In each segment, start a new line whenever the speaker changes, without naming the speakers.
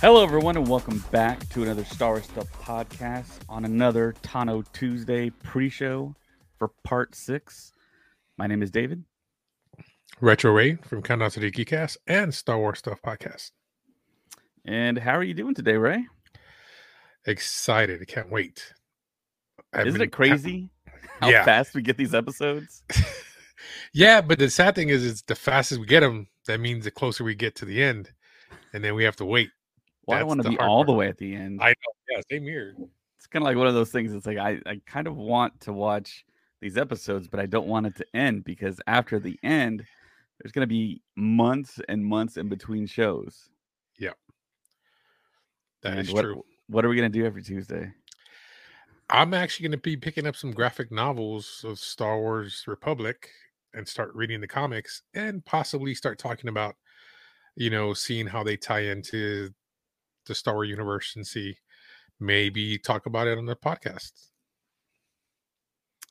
Hello, everyone, and welcome back to another Star Wars Stuff podcast on another Tano Tuesday pre show for part six. My name is David.
Retro Ray from Countdown to the Geekcast and Star Wars Stuff Podcast.
And how are you doing today, Ray?
Excited. I can't wait. I've
Isn't
been-
it crazy how
Yeah.
fast we get these episodes?
Yeah, but the sad thing is, it's the fastest we get them, that means the closer we get to the end, and then we have to wait.
Well, I
That's
want to be all the way at the end.
I know. Yeah, same here.
It's kind of like one of those things. It's like I, I kind of want to watch these episodes, but I don't want it to end because after the end, there's going to be months and months in between shows.
That
And
is
what,
true.
What are we going to do every Tuesday?
I'm actually going to be picking up some graphic novels of Star Wars Republic and start reading the comics and possibly start talking about, you know, seeing how they tie into the Star Wars universe and see maybe talk about it on the podcast.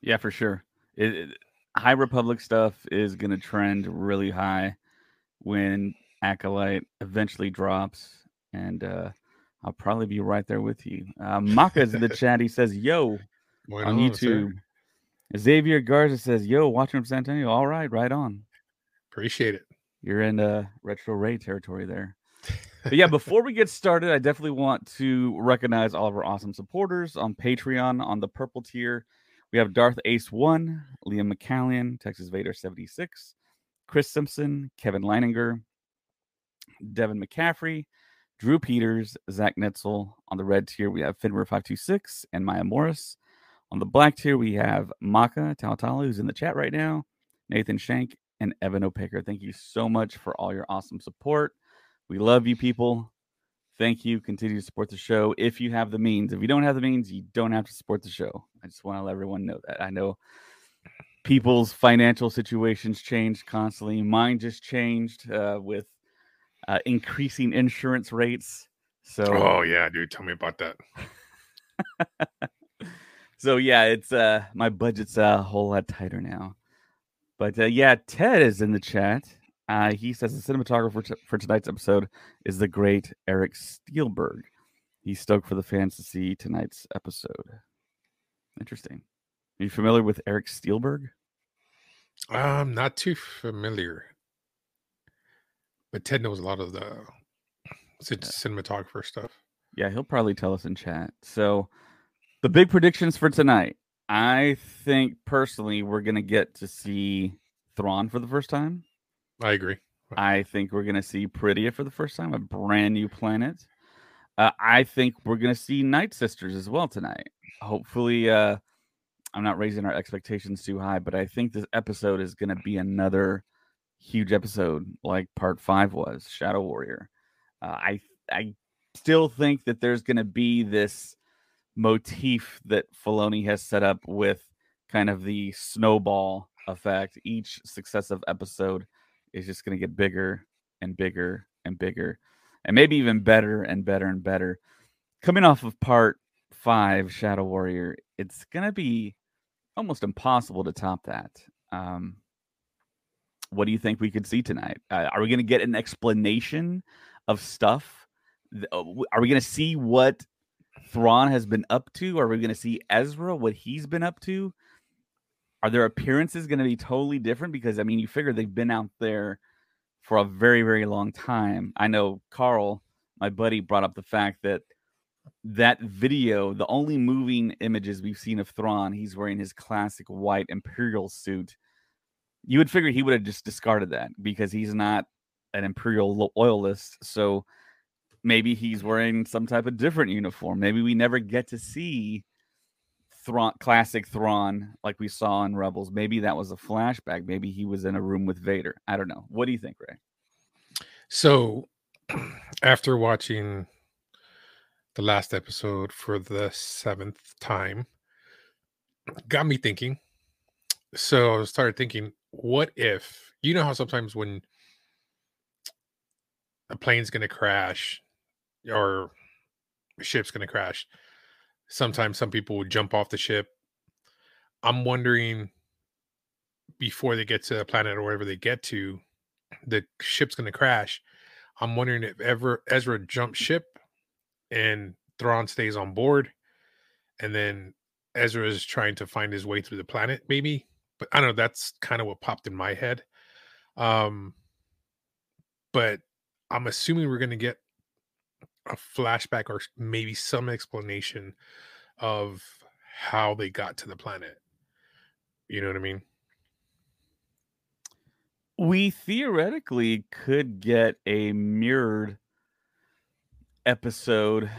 Yeah, for sure. It, it- High Republic stuff is going to trend really high when Acolyte eventually drops, and uh, I'll probably be right there with you. Uh, Maka's in the chat. He says, "Yo"
Why
on
not, sir?
YouTube. Xavier Garza says, "Yo, watching from San Antonio. All right, right on.
Appreciate it.
You're in uh, retro Ray territory there." But yeah, before we get started, I definitely want to recognize all of our awesome supporters on Patreon on the purple tier. We have Darth Ace One, Liam McCallion, Texas Vader 76, Kris Simpson, Kevin Leininger, Devin McCaffrey, Drew Peters, Zac Netzel. On the red tier, we have Fenrir 526 and Maya Morriss. On the black tier, we have Maka Tautala, who's in the chat right now, Nathan Shank, and Evan Opaker. Thank you so much for all your awesome support. We love you people. Thank you. Continue to support the show if you have the means. If you don't have the means, you don't have to support the show. I just want to let everyone know that. I know people's financial situations change constantly. Mine just changed uh, with uh, increasing insurance rates. So,
Oh yeah, dude, tell me about that.
so yeah, it's uh, my budget's a whole lot tighter now. But uh, yeah, Ted is in the chat. Uh, he says the cinematographer t- for tonight's episode is the great Eric Steelberg. He's stoked for the fans to see tonight's episode. Interesting. Are you familiar with Eric Steelberg?
I'm not too familiar, but Ted knows a lot of the cin- cinematographer stuff.
Yeah, he'll probably tell us in chat. So, the big predictions for tonight. I think personally we're gonna get to see Thrawn for the first time.
I agree.
I think we're gonna see Peridea for the first time, a brand new planet. Uh, I think we're gonna see Night Sisters as well tonight. Hopefully, uh, I'm not raising our expectations too high, but I think this episode is gonna be another huge episode like Part Five was, Shadow Warrior. Uh, I I still think that there's gonna be this motif that Filoni has set up with kind of the snowball effect. Each successive episode is just going to get bigger and bigger and bigger, and maybe even better and better and better. Coming off of part five, Shadow Warrior, it's going to be almost impossible to top that. Um, what do you think we could see tonight? Uh, are we going to get an explanation of stuff? Uh, Are we going to see what Thrawn has been up to? Are we going to see Ezra what he's been up to? Are their appearances going to be totally different? Because I mean, you figure they've been out there for a very, very long time. I know Carl, my buddy, brought up the fact that that video, the only moving images we've seen of Thrawn, he's wearing his classic white Imperial suit. You would figure he would have just discarded that because he's not an Imperial loyalist. So maybe he's wearing some type of different uniform. Maybe we never get to see Thrawn, classic Thrawn, like we saw in Rebels. Maybe that was a flashback. Maybe he was in a room with Vader. I don't know. What do you think, Ray?
So, after watching the last episode for the seventh time, got me thinking. So I started thinking, what if you know how sometimes when a plane's going to crash or a ship's going to crash, sometimes some people would jump off the ship. I'm wondering before they get to the planet or wherever they get to, the ship's going to crash. I'm wondering if ever Ezra jumps ship and Thrawn stays on board, and then Ezra is trying to find his way through the planet, maybe. But I don't know. That's kind of what popped in my head. Um, but I'm assuming we're going to get a flashback or maybe some explanation of how they got to the planet. You know what I mean?
We theoretically could get a mirrored episode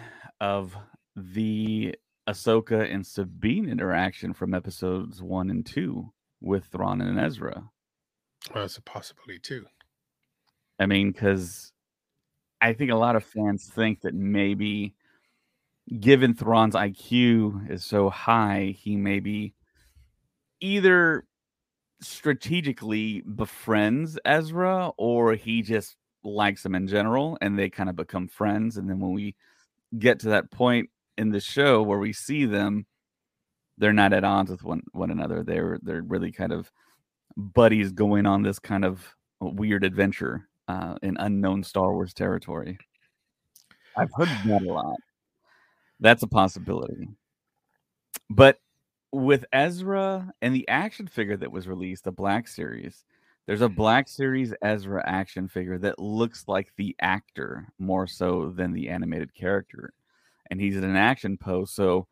of the Ahsoka and Sabine interaction from episodes one and two with Thrawn and Ezra.
Well, that's a possibility too.
I mean, because I think a lot of fans think that maybe, given Thrawn's IQ is so high, he maybe either strategically befriends Ezra or he just likes him in general and they kind of become friends. And then when we get to that point in the show where we see them, they're not at odds with one, one another. They're they're really kind of buddies going on this kind of weird adventure uh, in unknown Star Wars territory. I've heard that a lot. That's a possibility. But with Ezra and the action figure that was released, the Black Series, there's a Black Series Ezra action figure that looks like the actor more so than the animated character. And he's in an action pose. So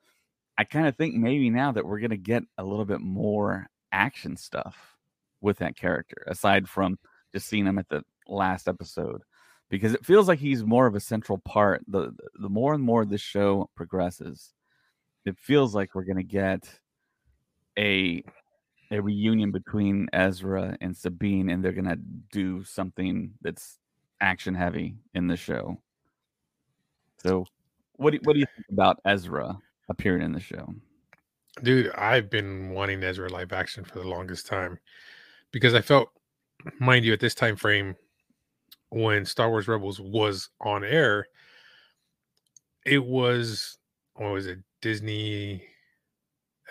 I kind of think maybe now that we're going to get a little bit more action stuff with that character, aside from just seeing him at the last episode because it feels like he's more of a central part. The the more and more this show progresses, it feels like we're gonna get a a reunion between Ezra and Sabine, and they're gonna do something that's action heavy in the show. So, what do, what do you think about Ezra appearing in the show?
Dude, I've been wanting Ezra live action for the longest time because I felt, mind you, at this time frame, when Star Wars Rebels was on air, it was what was it? Disney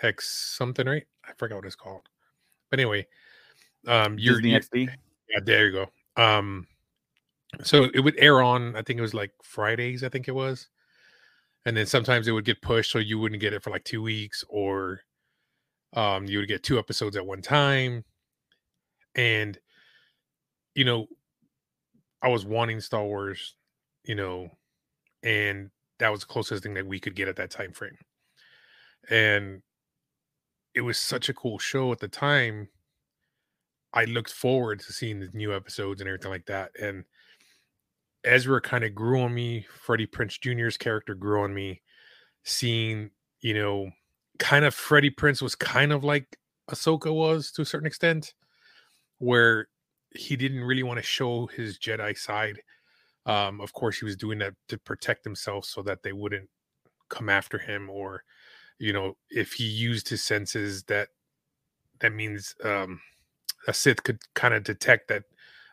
X something, right? I forgot what it's called. But anyway, um you're,
Disney XD.
yeah, there you go. Um so it would air on, I think it was like Fridays, I think it was. And then sometimes it would get pushed so you wouldn't get it for like two weeks, or um you would get two episodes at one time. And you know, I was wanting Star Wars, you know, and that was the closest thing that we could get at that time frame. And it was such a cool show at the time. I looked forward to seeing the new episodes and everything like that. And Ezra kind of grew on me. Freddie Prinze Jr.'s character grew on me. Seeing, you know, kind of Freddie Prinze was kind of like Ahsoka was to a certain extent, where he didn't really want to show his Jedi side. Um, of course, he was doing that to protect himself so that they wouldn't come after him, or you know, if he used his senses, that that means um, a Sith could kind of detect that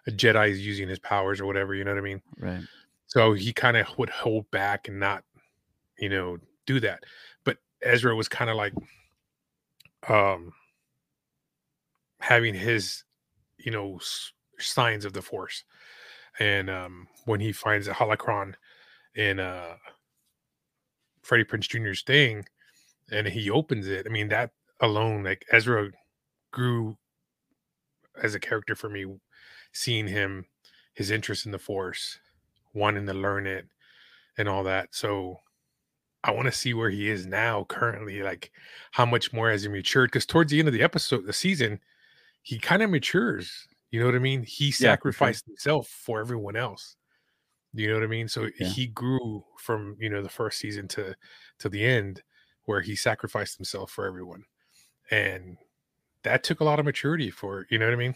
a Jedi is using his powers or whatever. You know what I mean?
Right.
So he kind of would hold back and not, you know, do that. But Ezra was kind of like, um, having his, you know, signs of the Force, and um, when he finds a holocron in uh, Freddie Prinze Jr.'s thing, and he opens it. I mean, that alone, like Ezra grew as a character for me, seeing him, his interest in the Force, wanting to learn it, and all that. So I want to see where he is now, currently, like how much more has he matured? Because towards the end of the episode, the season, he kind of matures. You know what I mean? He
for sure.
sacrificed himself for everyone else. You know what I mean? So
Yeah.
he grew from you know the first season to to the end, where he sacrificed himself for everyone, and that took a lot of maturity for you know what I mean.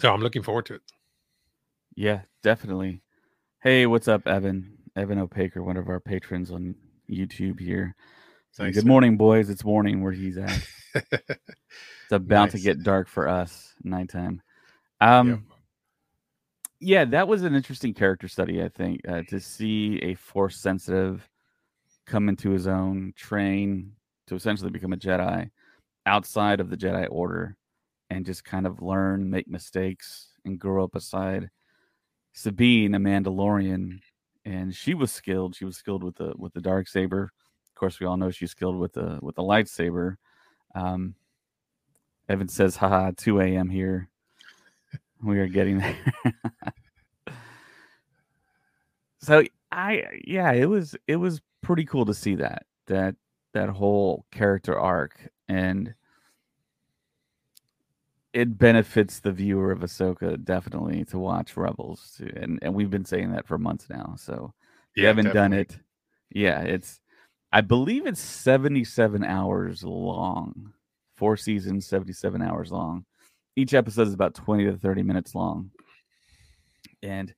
So I'm looking forward to it.
Yeah, definitely. Hey, what's up, Evan? Evan Opaker, one of our patrons on YouTube here.
Nice,
good
man.
morning, boys. It's morning where he's at. It's about to get dark for us nighttime. Um,
Yep.
yeah, that was an interesting character study. I think uh, to see a force sensitive come into his own, train to essentially become a Jedi outside of the Jedi Order, and just kind of learn, make mistakes, and grow up beside Sabine, a Mandalorian. And she was skilled. She was skilled with the with the dark saber. Of course, we all know she's skilled with the with the lightsaber. Um, Evan says, haha, 2 a.m. here. We are getting there. so I yeah, it was it was pretty cool to see that that that whole character arc and it benefits the viewer of Ahsoka definitely to watch Rebels too. And and we've been saying that for months now. So if you haven't done it. Yeah, it's I believe it's 77 hours long. Four seasons, 77 hours long. Each episode is about 20 to 30 minutes long. And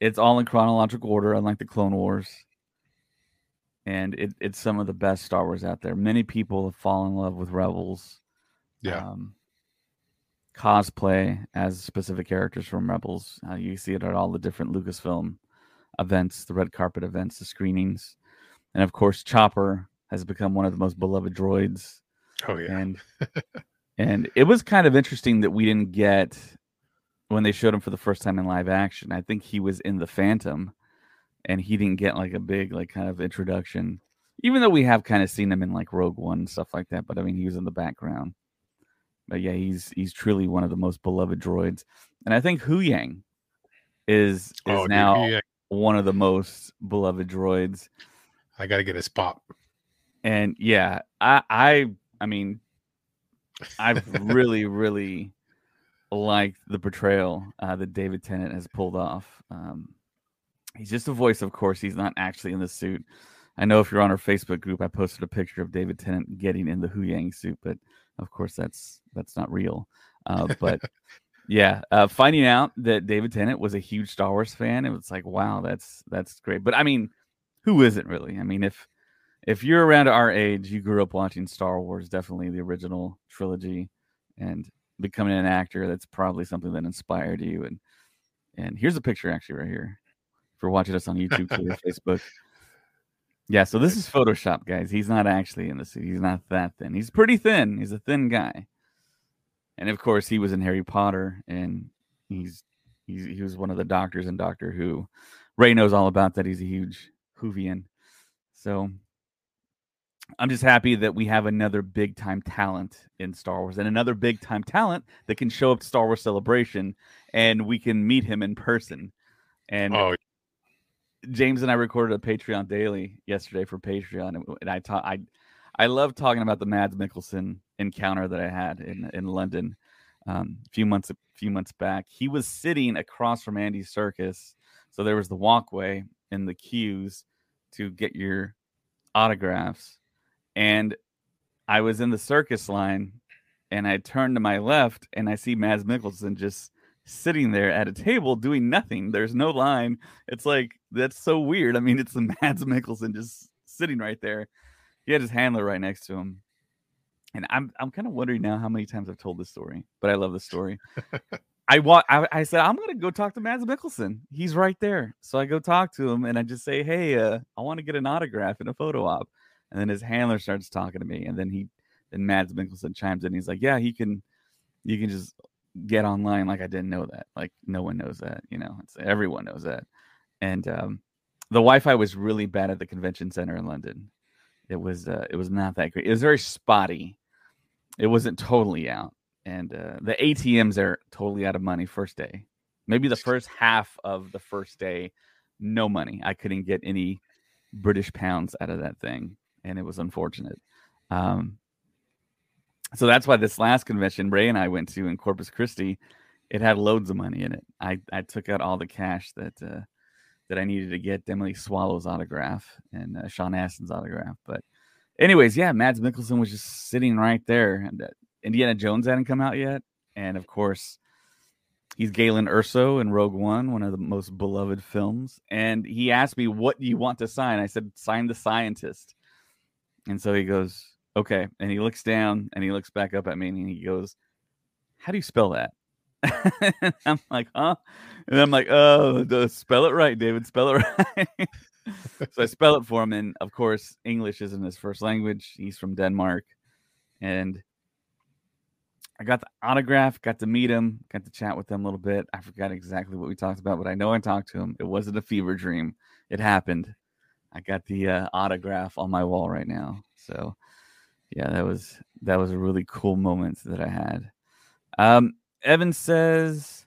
it's all in chronological order, unlike the Clone Wars. And it, it's some of the best Star Wars out there. Many people have fallen in love with Rebels.
Yeah.
Um, cosplay as specific characters from Rebels. Uh, you see it at all the different Lucasfilm events, the red carpet events, the screenings. And of course, Chopper has become one of the most beloved droids
Oh yeah.
and and it was kind of interesting that we didn't get when they showed him for the first time in live action. I think he was in the Phantom, and he didn't get like a big like kind of introduction, even though we have kind of seen him in like Rogue One and stuff like that. But I mean, he was in the background. But yeah, he's he's truly one of the most beloved droids, and I think Huyang is is
oh,
now
yeah.
one of the most beloved droids.
I got to get his pop.
And yeah, I I I mean, I've really really liked the portrayal uh, that David Tennant has pulled off. Um, he's just a voice, of course. He's not actually in the suit. I know if you're on our Facebook group, I posted a picture of David Tennant getting in the Huyang suit, but of course that's that's not real. Uh, but yeah, uh, finding out that David Tennant was a huge Star Wars fan, it was like, wow, that's that's great. But I mean, who isn't really? I mean, if if you're around our age, you grew up watching Star Wars, definitely the original trilogy, and becoming an actor, that's probably something that inspired you. And and here's a picture actually right here. If you're watching us on YouTube, Twitter, Facebook. Yeah, so this is Photoshop, guys. He's not actually in the suit. He's not that thin. He's pretty thin. He's a thin guy. And of course, he was in Harry Potter, and he's he's he was one of the doctors in Doctor Who. Ray knows all about that. He's a huge Whovian. So I'm just happy that we have another big time talent in Star Wars and another big time talent that can show up to Star Wars Celebration and we can meet him in person. And
Oh,
James and I recorded a Patreon daily yesterday for Patreon, and, I taught I I love talking about the Mads Mikkelsen encounter that I had in in London um, a few months a few months back. He was sitting across from Andy Serkis, so there was the walkway and the queues to get your autographs, and I was in the Serkis line, and I turned to my left, and I see Mads Mikkelsen just sitting there at a table doing nothing. There's no line. It's like that's so weird. I mean, it's the Mads Mikkelsen just sitting right there. He had his handler right next to him. And I'm I'm kind of wondering now how many times I've told this story, but I love the story. I want I, I said I'm gonna go talk to Mads Mikkelsen. He's right there, so I go talk to him and I just say, "Hey, uh, I want to get an autograph and a photo op." And then his handler starts talking to me, and then he then Mads Mikkelsen chimes in. He's like, "Yeah, he can, you can just get online." Like I didn't know that. Like no one knows that. You know, it's, everyone knows that. And um, the Wi-Fi was really bad at the convention center in London. It was uh, it was not that great. It was very spotty. It wasn't totally out, and uh, the ATMs are totally out of money first day. Maybe the first half of the first day, no money. I couldn't get any British pounds out of that thing, and it was unfortunate. Um, so that's why this last convention Ray and I went to in Corpus Christi, it had loads of money in it. I, I took out all the cash that uh, that I needed to get Emily Swallow's autograph and uh, Sean Astin's autograph. But anyways, yeah, Mads Mikkelsen was just sitting right there, and uh, Indiana Jones hadn't come out yet, and of course. He's Galen Erso in Rogue One, one of the most beloved films. And he asked me, What do you want to sign? I said, Sign the scientist. And so he goes, okay. And he looks down and he looks back up at me and he goes, How do you spell that? I'm like, huh? And I'm like, oh, spell it right, David. Spell it right. so I spell it for him. And of course, English isn't his first language. He's from Denmark. And I got the autograph, got to meet him, got to chat with him a little bit. I forgot exactly what we talked about, but I know I talked to him. It wasn't a fever dream. It happened. I got the uh, autograph on my wall right now. So yeah, that was that was a really cool moment that I had. Um, Evan says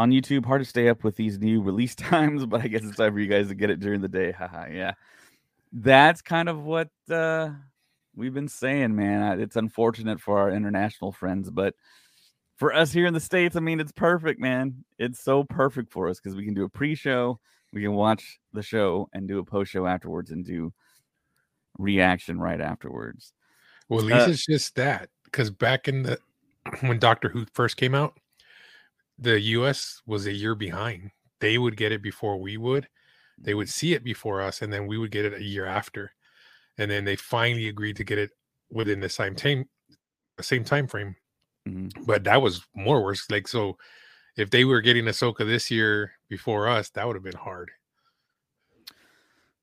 on YouTube, hard to stay up with these new release times, but I guess it's time for you guys to get it during the day. Haha, yeah. That's kind of what uh, we've been saying, man. It's unfortunate for our international friends, but for us here in the States, I mean, it's perfect, man. It's so perfect for us because we can do a pre show, we can watch the show and do a post show afterwards and do reaction right afterwards.
Well, at least uh, it's just that because back in the when Doctor Who first came out, the US was a year behind. They would get it before we would. They would see it before us, and then we would get it a year after. And then they finally agreed to get it within the same time, same time frame. Mm-hmm. But that was more worse. Like so, if they were getting Ahsoka this year before us, that would have been hard.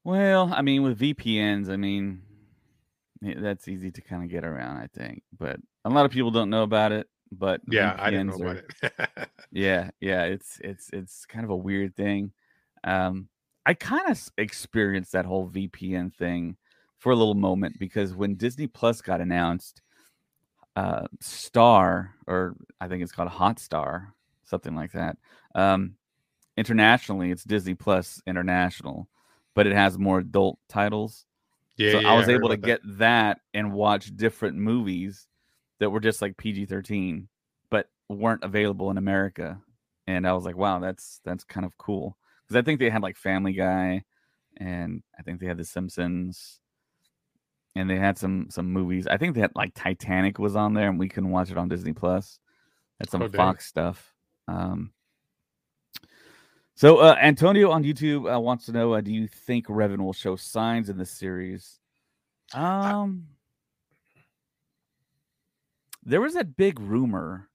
Well, I mean, with VPNs, I mean, that's easy to kind of get around, I think. But a lot of people don't know about it. But
yeah, I didn't know are, about
it. yeah, yeah, it's it's it's kind of a weird thing. Um, I kind of experienced that whole VPN thing for a little moment because when Disney Plus got announced, uh, Star or I think it's called Hotstar, something like that. Um, internationally, it's Disney Plus International but it has more adult titles. Yeah, so yeah, I was I able to get that. that and watch different movies that were just like PG thirteen, but weren't available in America. And I was like, wow, that's that's kind of cool because I think they had like Family Guy, and I think they had The Simpsons, and they had some some movies. I think had like Titanic was on there, and we couldn't watch it on Disney Plus. That's some oh, Fox stuff. Um, so uh, Antonio on YouTube uh, wants to know: uh, Do you think Revan will show signs in the series? Um, there was that big rumor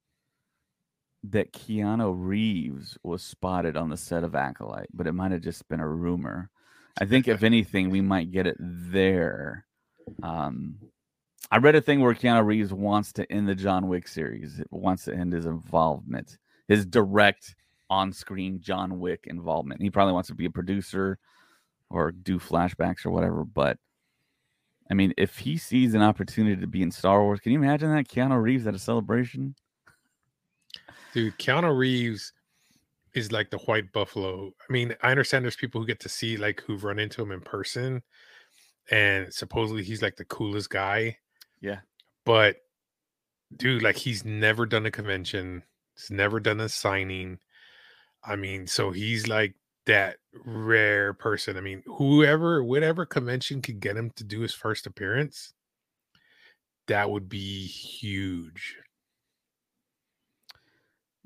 that Keanu Reeves was spotted on the set of Acolyte, but it might have just been a rumor. I think if anything, we might get it there. Um, I read a thing where Keanu Reeves wants to end the John Wick series. It wants to end his involvement, his direct on-screen John Wick involvement. He probably wants to be a producer or do flashbacks or whatever. But I mean, if he sees an opportunity to be in Star Wars, can you imagine that Keanu Reeves at a celebration?
Dude, Keanu Reeves is like the white buffalo. I mean, I understand there's people who get to see like who've run into him in person, and supposedly he's like the coolest guy.
Yeah.
But dude, like he's never done a convention. He's never done a signing. I mean, so he's like that rare person. I mean, whoever, whatever convention could get him to do his first appearance, that would be huge.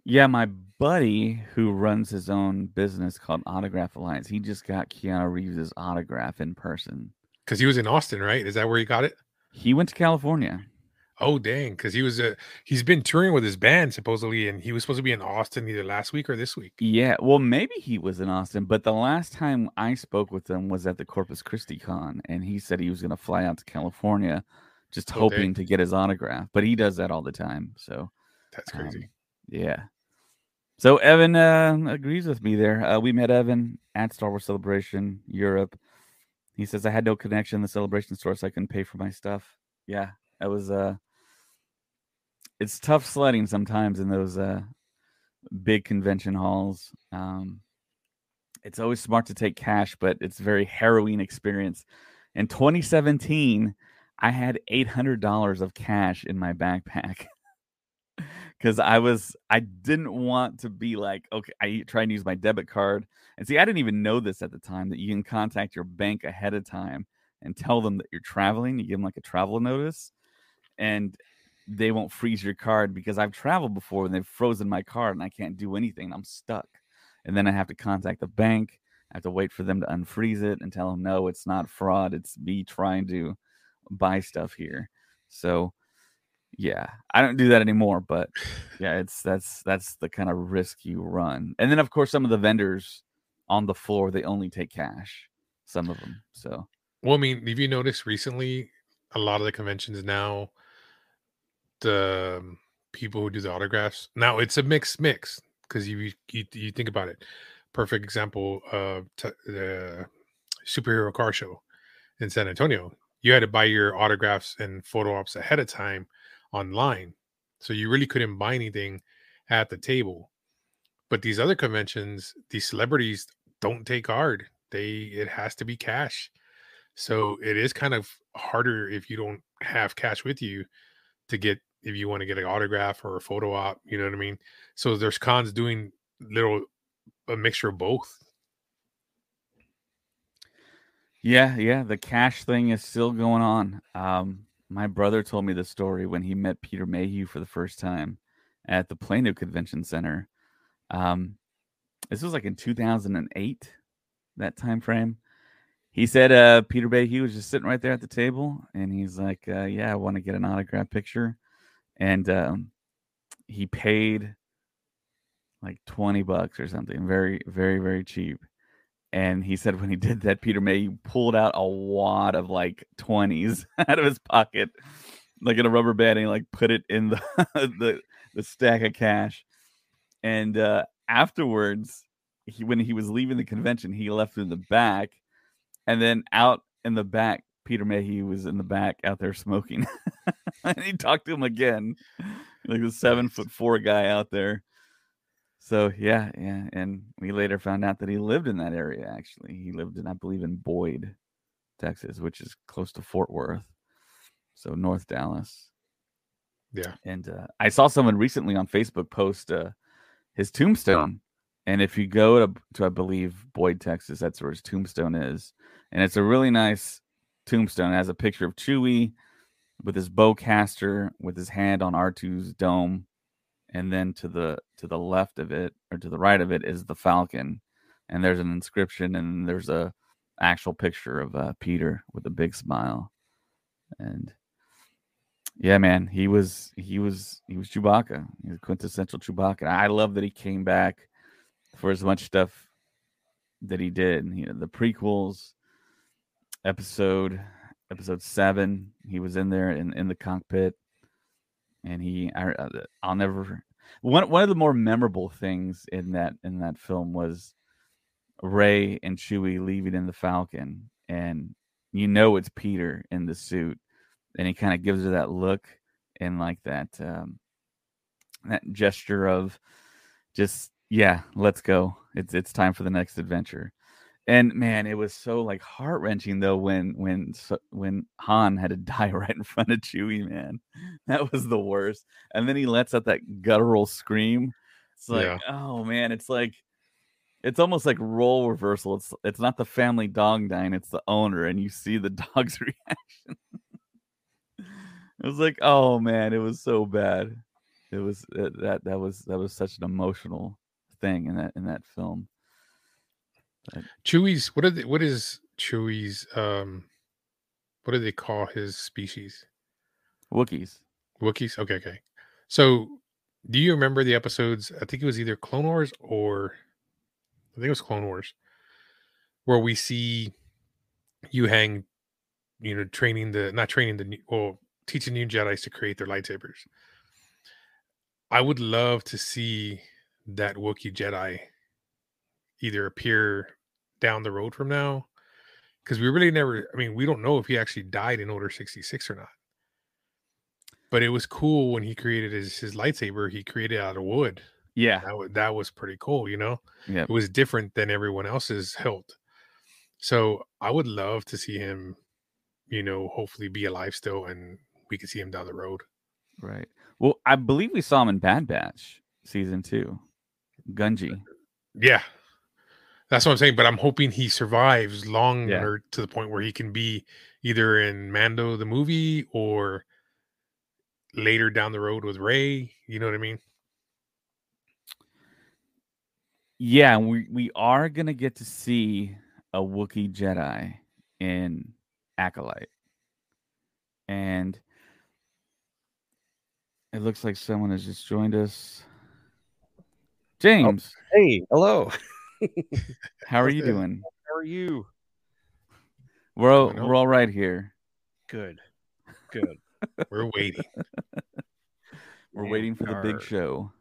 Yeah, my buddy who runs his own business called Autograph Alliance, he just got Keanu Reeves' autograph in person.
Because he was in Austin, right? Is that where he got it?
He went to California.
Oh dang! Because he was a uh, he's been touring with his band supposedly, and he was supposed to be in Austin either last week or this week.
Yeah, well, maybe he was in Austin, but the last time I spoke with him was at the Corpus Christi Con, and he said he was going to fly out to California, just okay. hoping to get his autograph. But he does that all the time, so
that's crazy. Um,
yeah. So Evan uh, agrees with me there. Uh, we met Evan at Star Wars Celebration Europe. He says I had no connection in the celebration store, so I couldn't pay for my stuff. Yeah, that was uh it's tough sledding sometimes in those uh big convention halls. Um, it's always smart to take cash, but it's very harrowing experience. In 2017, I had $800 of cash in my backpack because I was I didn't want to be like okay. I tried and use my debit card, and see, I didn't even know this at the time that you can contact your bank ahead of time and tell them that you're traveling. You give them like a travel notice, and they won't freeze your card because I've traveled before and they've frozen my card and I can't do anything. I'm stuck. And then I have to contact the bank. I have to wait for them to unfreeze it and tell them, no, it's not fraud. It's me trying to buy stuff here. So, yeah, I don't do that anymore. But yeah, it's that's that's the kind of risk you run. And then, of course, some of the vendors on the floor they only take cash. Some of them. So,
well, I mean, have you noticed recently a lot of the conventions now the um, people who do the autographs. Now it's a mixed mix because you, you you think about it. Perfect example of t- the superhero car show in San Antonio. You had to buy your autographs and photo ops ahead of time online, so you really couldn't buy anything at the table. But these other conventions, these celebrities don't take card. They it has to be cash. So it is kind of harder if you don't have cash with you to get if you want to get an autograph or a photo op, you know what I mean? So there's cons doing little a mixture of both.
Yeah, yeah, the cash thing is still going on. Um, my brother told me the story when he met Peter Mayhew for the first time at the Plano Convention Center. Um, this was like in 2008, that time frame. He said uh, Peter Mayhew was just sitting right there at the table, and he's like, uh, "Yeah, I want to get an autograph picture." and um, he paid like 20 bucks or something very very very cheap and he said when he did that peter may pulled out a wad of like 20s out of his pocket like in a rubber band and he like put it in the the, the stack of cash and uh afterwards he when he was leaving the convention he left in the back and then out in the back Peter Mayhew was in the back out there smoking. and he talked to him again, like the seven foot four guy out there. So yeah, yeah, and we later found out that he lived in that area. Actually, he lived in, I believe, in Boyd, Texas, which is close to Fort Worth, so North Dallas.
Yeah,
and uh, I saw someone recently on Facebook post uh, his tombstone, and if you go to, to I believe Boyd, Texas, that's where his tombstone is, and it's a really nice tombstone. It has a picture of Chewie with his bowcaster with his hand on R2's dome. And then to the to the left of it or to the right of it is the Falcon. And there's an inscription and there's a actual picture of uh, Peter with a big smile. And yeah, man, he was he was he was Chewbacca. He was quintessential Chewbacca. I love that he came back for as much stuff that he did. You know, the prequels, episode episode seven. He was in there in, in the cockpit, and he I, I'll never one one of the more memorable things in that in that film was Rey and Chewie leaving in the Falcon, and you know it's Peter in the suit, and he kind of gives her that look and like that um, that gesture of just yeah, let's go. It's it's time for the next adventure. And man, it was so like heart wrenching though when when when Han had to die right in front of Chewie. Man, that was the worst. And then he lets out that guttural scream. It's like, yeah. oh man, it's like it's almost like role reversal. It's it's not the family dog dying, it's the owner, and you see the dog's reaction. it was like, oh man, it was so bad. It was that that was that was such an emotional thing in that in that film.
Chewie's what are they, what is Chewie's um what do they call his species?
Wookiees.
Wookiees? Okay, okay. So do you remember the episodes? I think it was either Clone Wars or I think it was Clone Wars, where we see Huyang, you know, training the not training the well, teaching new Jedi's to create their lightsabers. I would love to see that Wookiee Jedi either appear down the road from now because we really never i mean we don't know if he actually died in order 66 or not But it was cool when he created his his lightsaber. He created out of wood.
Yeah,
That was that was pretty cool. You know,
yeah.
it was different than everyone else's hilt. So I would love to see him, you know, hopefully be alive still, and we can see him down the road.
Right. Well, I believe we saw him in Bad Batch season two. Gungi.
Yeah. That's what I'm saying. But I'm hoping he survives longer to the point where he can be either in Mando the movie or later down the road with Rey. You know what I mean?
Yeah, we we are gonna get to see a Wookiee Jedi in Acolyte, and it looks like someone has just joined us. Oh, James,
Hey, hello.
how are you doing?
How are you?
We're all, we're all right here.
Good. Good.
We're waiting.
We're
Man,
waiting for
we
the big show.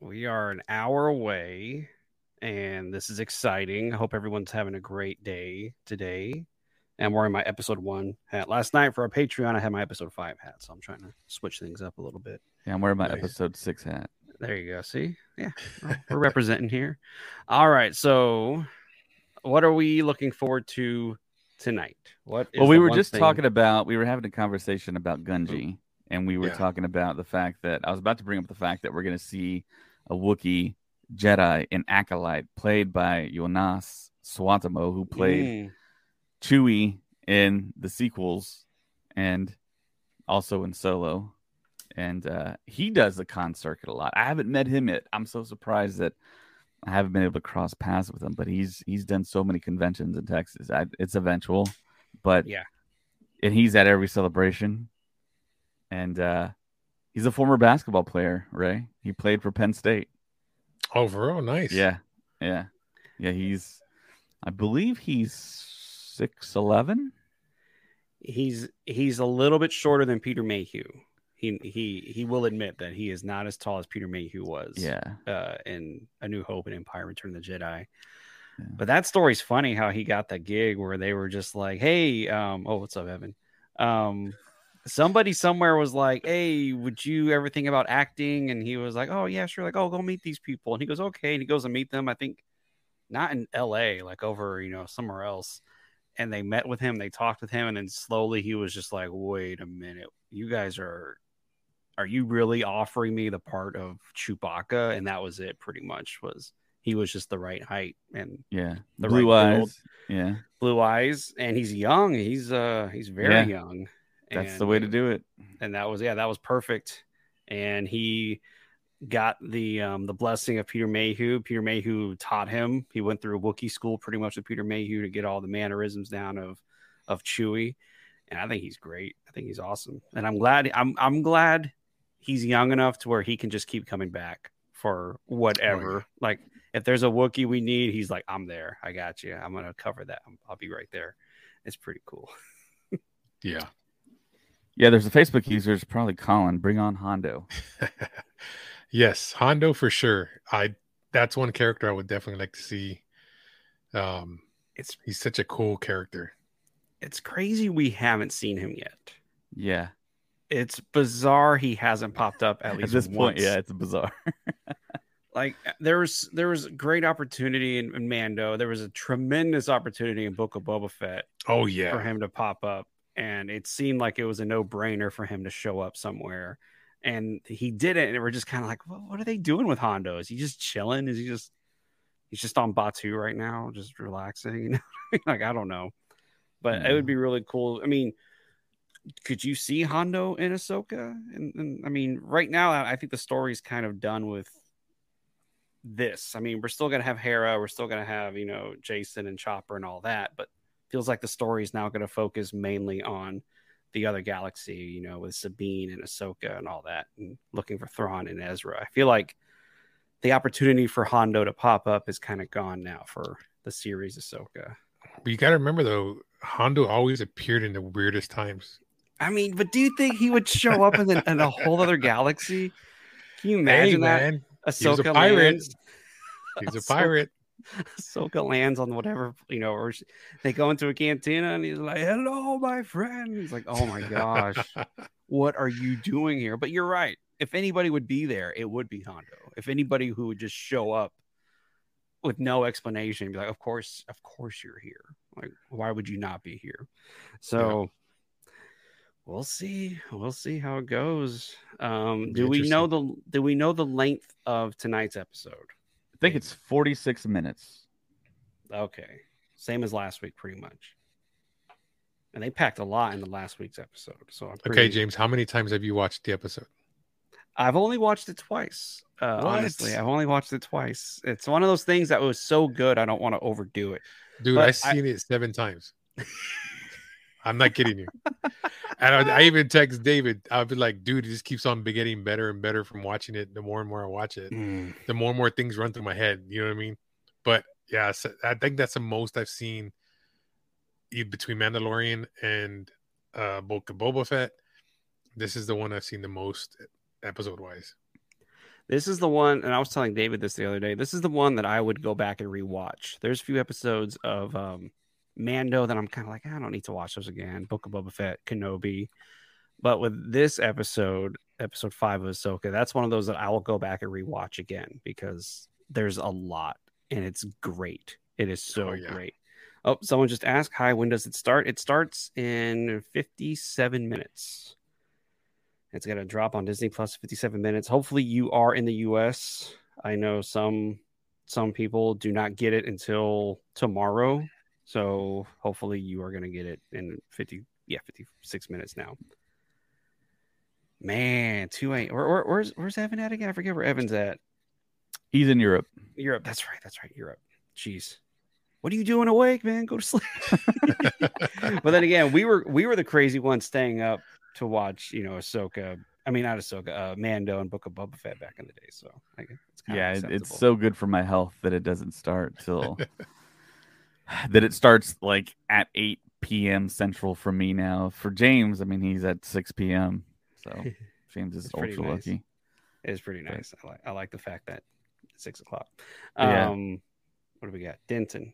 We are an hour away, and this is exciting. I hope everyone's having a great day today. And I'm wearing my episode one hat. Last night for our Patreon, I had my episode five hat, so I'm trying to switch things up a little bit.
Yeah, I'm wearing my
Nice.
episode six hat.
There you go. See, yeah, well, we're representing here. All right, so what are we looking forward to tonight? What?
Well, we were just
thing-
talking about we were having a conversation about Gungi, and we were
Yeah.
talking about the fact that I was about to bring up the fact that we're going to see a Wookiee Jedi in Acolyte, played by Joonas Suotamo, who played
Mm,
Chewie in the sequels and also in Solo. And uh, he does the con circuit a lot. I haven't met him yet. I'm so surprised that I haven't been able to cross paths with him. But he's he's done so many conventions in Texas. I, it's eventual, but
Yeah.
and he's at every celebration. And uh, he's a former basketball player. Ray, he played for Penn State.
Oh, for real? Nice.
Yeah, yeah, yeah. He's, I believe he's six eleven.
he's he's a little bit shorter than Peter Mayhew. He he he will admit that he is not as tall as Peter Mayhew was.
Yeah,
Uh, in A New Hope and Empire: Return of the Jedi.
Yeah.
But that story's funny how he got the gig where they were just like, "Hey, um, oh, what's up, Evan? Um, somebody somewhere was like, "Hey, would you ever think about acting?" And he was like, "Oh yeah, sure." Like, "Oh, go meet these people." And he goes, "Okay." And he goes and meet them. I think not in L.A., like over you know somewhere else. And they met with him. They talked with him, and then slowly he was just like, "Wait a minute, you guys are." Are you really offering me the part of Chewbacca? And that was it, pretty much. Was he was just the right height and
yeah.
The
Blue
right
eyes.
build.
Yeah,
blue eyes, and he's young. He's uh he's very
Yeah.
young.
that's
And-
the way to do it.
and that was yeah that was perfect and he got the um the blessing of peter mayhew peter mayhew taught him he went through wookiee school pretty much with peter mayhew to get all the mannerisms down of of chewie and i think he's great i think he's awesome and i'm glad i'm i'm glad he's young enough to where he can just keep coming back for whatever like if there's a wookiee we need he's like i'm there i got you i'm gonna cover that i'll be right there it's pretty cool
Yeah.
Yeah, there's a Facebook user, it's probably Colin. Bring on Hondo.
yes, Hondo for sure. I that's one character I would definitely like to see. Um,
it's
he's such a cool character.
it's crazy we haven't seen him yet
Yeah,
it's bizarre he hasn't popped up at least at
this point, yeah, it's bizarre.
like there was there was great opportunity in, in Mando. There was a tremendous opportunity in Book of Boba Fett
Oh yeah, for
him to pop up, and it seemed like it was a no brainer for him to show up somewhere. And he didn't, and we're just kind of like, well, what are they doing with Hondo? Is he just chilling? Is he just he's just on Batuu right now, just relaxing? You know, like I don't know, but it would hmm. be really cool. I mean, could you see Hondo in Ahsoka? And, and I mean, right now, I think the story's kind of done with this. I mean, we're still gonna have Hera, we're still gonna have you know Jacen and Chopper and all that, but feels like the story is now going to focus mainly on the other galaxy, you know, with Sabine and Ahsoka and all that, and looking for Thrawn and Ezra. I feel like the opportunity for Hondo to pop up is kind of gone now for the series Ahsoka.
But you got to remember though, Hondo always appeared in the weirdest times.
I mean, but do you think he would show up in, the, in a whole other galaxy? Can you
Hey
imagine that?
man,
Ahsoka
a pirate.
lands.
he's a pirate.
Ahsoka lands on whatever you know, or she- they go into a cantina and he's like, "Hello, my friend." He's like, "Oh my gosh, what are you doing here? But you're right. If anybody would be there, it would be Hondo. If anybody who would just show up with no explanation, be like, "Of course, of course you're here. Like, why would you not be here?" So we'll see. We'll see how it goes. Um, do we know the do we know the length of tonight's episode?
I think it's 46 minutes.
Okay, same as last week, pretty much. And they packed a lot in the last week's episode. So I'm
Okay, James, how many times have you watched the episode?
I've only watched it twice. Uh, honestly, I've only watched it twice. It's one of those things that was so good, I don't want to overdo it.
Dude,
But
I've
I-
seen it seven times. I'm not kidding you. And I, I even text David. I'll be like, dude, it just keeps on getting better and better from watching it. The more and more I watch it, the more and more things run through my head. You know what I mean? But yeah, so I think that's the most I've seen between Mandalorian and uh Book of Boba Fett. This is the one I've seen the most episode wise.
This is the one, and I was telling David this the other day. This is the one that I would go back and rewatch. There's a few episodes of um, Mando that I'm kind of like, I don't need to watch those again. Book of Boba Fett, Kenobi. But with this episode, episode five of Ahsoka, that's one of those that I will go back and rewatch again because there's a lot and it's great. It is so
Oh, yeah.
great. Oh, someone just asked, Hi, when does it start? It starts in 57 minutes. It's going to drop on Disney Plus 57 minutes. Hopefully you are in the US. I know some some people do not get it until tomorrow. So hopefully you are going to get it in 50 yeah, 56 minutes now. Man, 2 8. Where, where, where's where's Evan at again? I forget where Evan's at.
He's in Europe.
Europe. That's right. That's right. Europe. Jeez. What are you doing awake, man? Go to sleep. but then again, we were we were the crazy ones staying up to watch, you know, Ahsoka. I mean, not Ahsoka, uh, Mando and Book of Boba Fett back in the day. So I guess it's kind
yeah,
of
it's so good for my health that it doesn't start till that it starts like at 8 p.m. Central for me now. For James, I mean, he's at 6 p.m. So James is
pretty
ultra
nice.
lucky.
It is pretty nice. I like I like the fact that it's six o'clock.
Yeah.
Um, what do we got? Denton.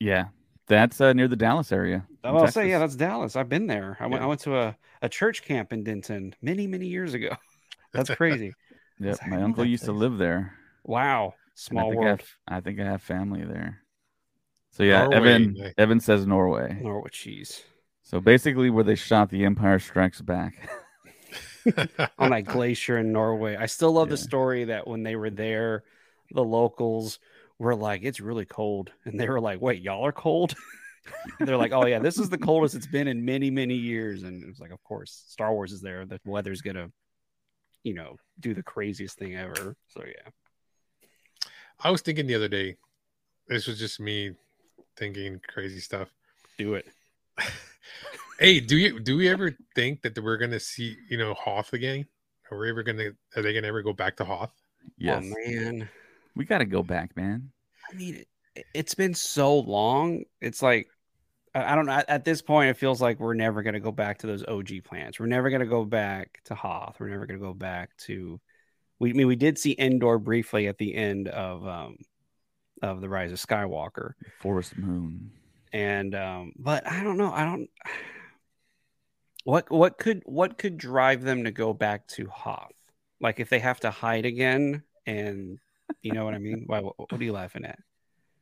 Yeah, that's uh, near the Dallas area. in
I'll say, yeah, that's Dallas. I've been there. I went. I went to a, a church camp in Denton many many years ago. That's crazy.
Yep,
I
my uncle used to live there.
wow,
and I
small
I
world.
have, I think I have family there. So yeah,
Norway,
Evan. Evan says Norway.
Norwich cheese
So basically, where they shot The Empire Strikes Back.
on that glacier in Norway. I still love the story that when they were there, the locals were like, "It's really cold," and they were like, "Wait, y'all are cold?" They're like, "Oh yeah, this is the coldest it's been in many many years," and it was like, "Of course, Star Wars is there. The weather's gonna, you know, do the craziest thing ever." So yeah,
I was thinking the other day, this was just me thinking crazy stuff.
do it.
Hey, do you do we ever think that we're gonna see you know Hoth again? Are we ever gonna are they gonna ever go back to Hoth?
Yes,
Oh man,
we got to go back, man.
I mean, it, it's been so long. It's like I I don't know. At, at this point, it feels like we're never going to go back to those OG plants. We're never going to go back to Hoth. We're never going to go back to. We I mean we did see Endor briefly at the end of um of the Rise of Skywalker,
Forest Moon.
and um but I don't know. I don't. What what could what could drive them to go back to Hoth? Like if they have to hide again, and you know what I mean. Why? What, what are you laughing at?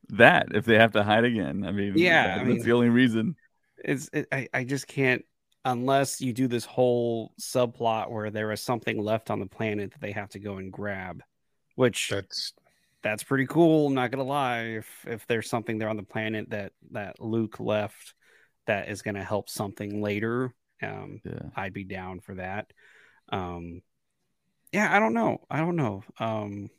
That if they have to hide again, I mean,
Yeah,
that-
I
that's
mean-
the only reason.
it's it, I, I just can't unless you do this whole subplot where there is something left on the planet that they have to go and grab which
That's
that's pretty cool i'm not gonna lie if if there's something there on the planet that that luke left that is gonna help something later um
Yeah.
i'd be down for that. Um yeah i don't know i don't know um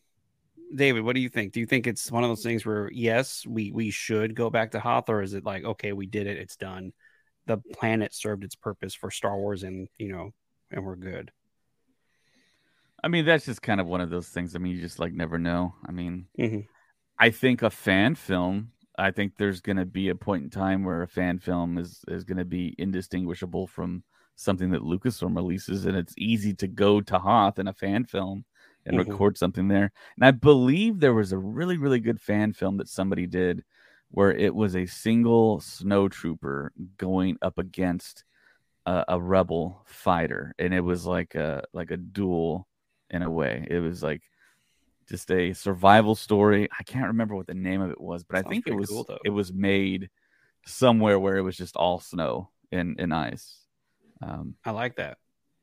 david what do you think? Do you think it's one of those things where yes we we should go back to hoth or is it like okay we did it it's done the planet served its purpose for star wars and you know and we're good
I mean, that's just kind of one of those things. I mean, you just like never know. I mean,
Mhm.
I think a fan film. I think there's going to be a point in time where a fan film is is going to be indistinguishable from something that Lucasfilm releases, and it's easy to go to Hoth in a fan film and
Mhm.
record something there. And I believe there was a really really good fan film that somebody did where it was a single snow trooper going up against a, a rebel fighter, and it was like a like a duel in a way. It was like just a survival story. I can't remember what the name of it was, but I think it was
cool,
it was made somewhere where it was just all snow and, and ice. Um,
I like that.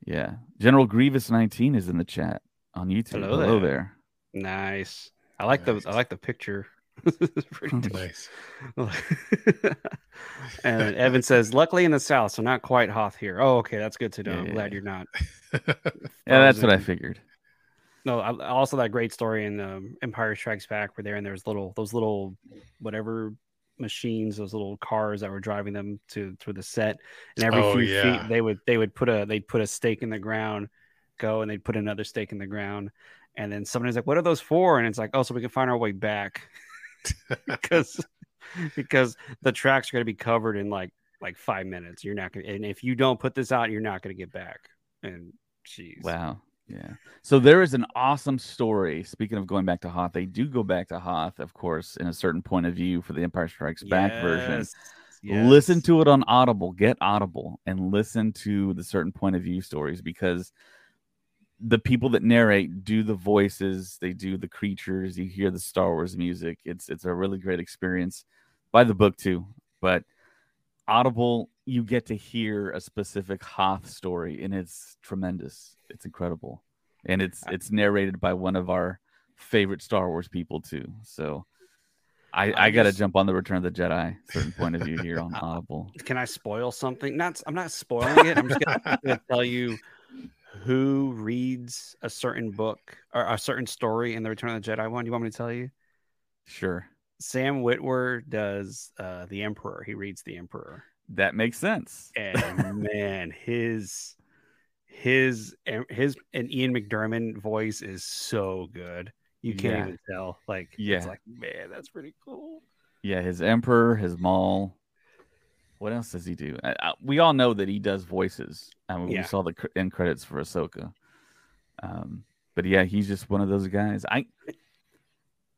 yeah, General Grievous nineteen is in the chat on YouTube.
Hello
Hello,
there.
there.
Nice. I like the I like the picture. Pretty.
Nice.
and Evan says, "Luckily in the south, so not quite Hoth here." Oh, okay, that's good to know. I'm
Yeah.
glad you're not.
Yeah, that's what I figured.
No, I, also that great story in um, Empire Strikes Back, where there and there's little those little whatever machines, those little cars that were driving them to through the set, and every
Oh,
few
yeah.
feet they would they would put a they'd put a stake in the ground, go and they'd put another stake in the ground, and then somebody's like, "What are those for?" And it's like, "Oh, so we can find our way back," because because the tracks are going to be covered in like like five minutes. You're not going, to and if you don't put this out, you're not going to get back. And jeez,
Wow. Yeah. So there is an awesome story. Speaking of going back to Hoth, they do go back to Hoth, of course, in a certain point of view for the Empire Strikes Back version.
Yes,
Listen to it on Audible. Get Audible and listen to the certain point of view stories because the people that narrate do the voices, they do the creatures, you hear the Star Wars music. It's it's a really great experience. By the book too, but Audible, you get to hear a specific Hoth story, and it's tremendous. It's incredible, and it's it's narrated by one of our favorite Star Wars people too. So, I
I
I, got to jump on the Return of the Jedi certain point of view here on Audible.
Can I spoil something? Not. I'm not spoiling it. I'm just gonna, gonna tell you who reads a certain book or a certain story in the Return of the Jedi one. Do You want me to tell you?
Sure,
Sam Witwer does uh, the Emperor. He reads the Emperor,
that makes sense.
and man, his his his and Ian McDiarmid voice is so good. You can't
Yeah.
even tell. Like,
Yeah.
it's like, man, that's pretty cool.
Yeah, his Emperor, his Maul. What else does he do? I, I, we all know that he does voices. I mean,
Yeah.
we saw the end credits for Ahsoka. Um, but yeah, he's just one of those guys. I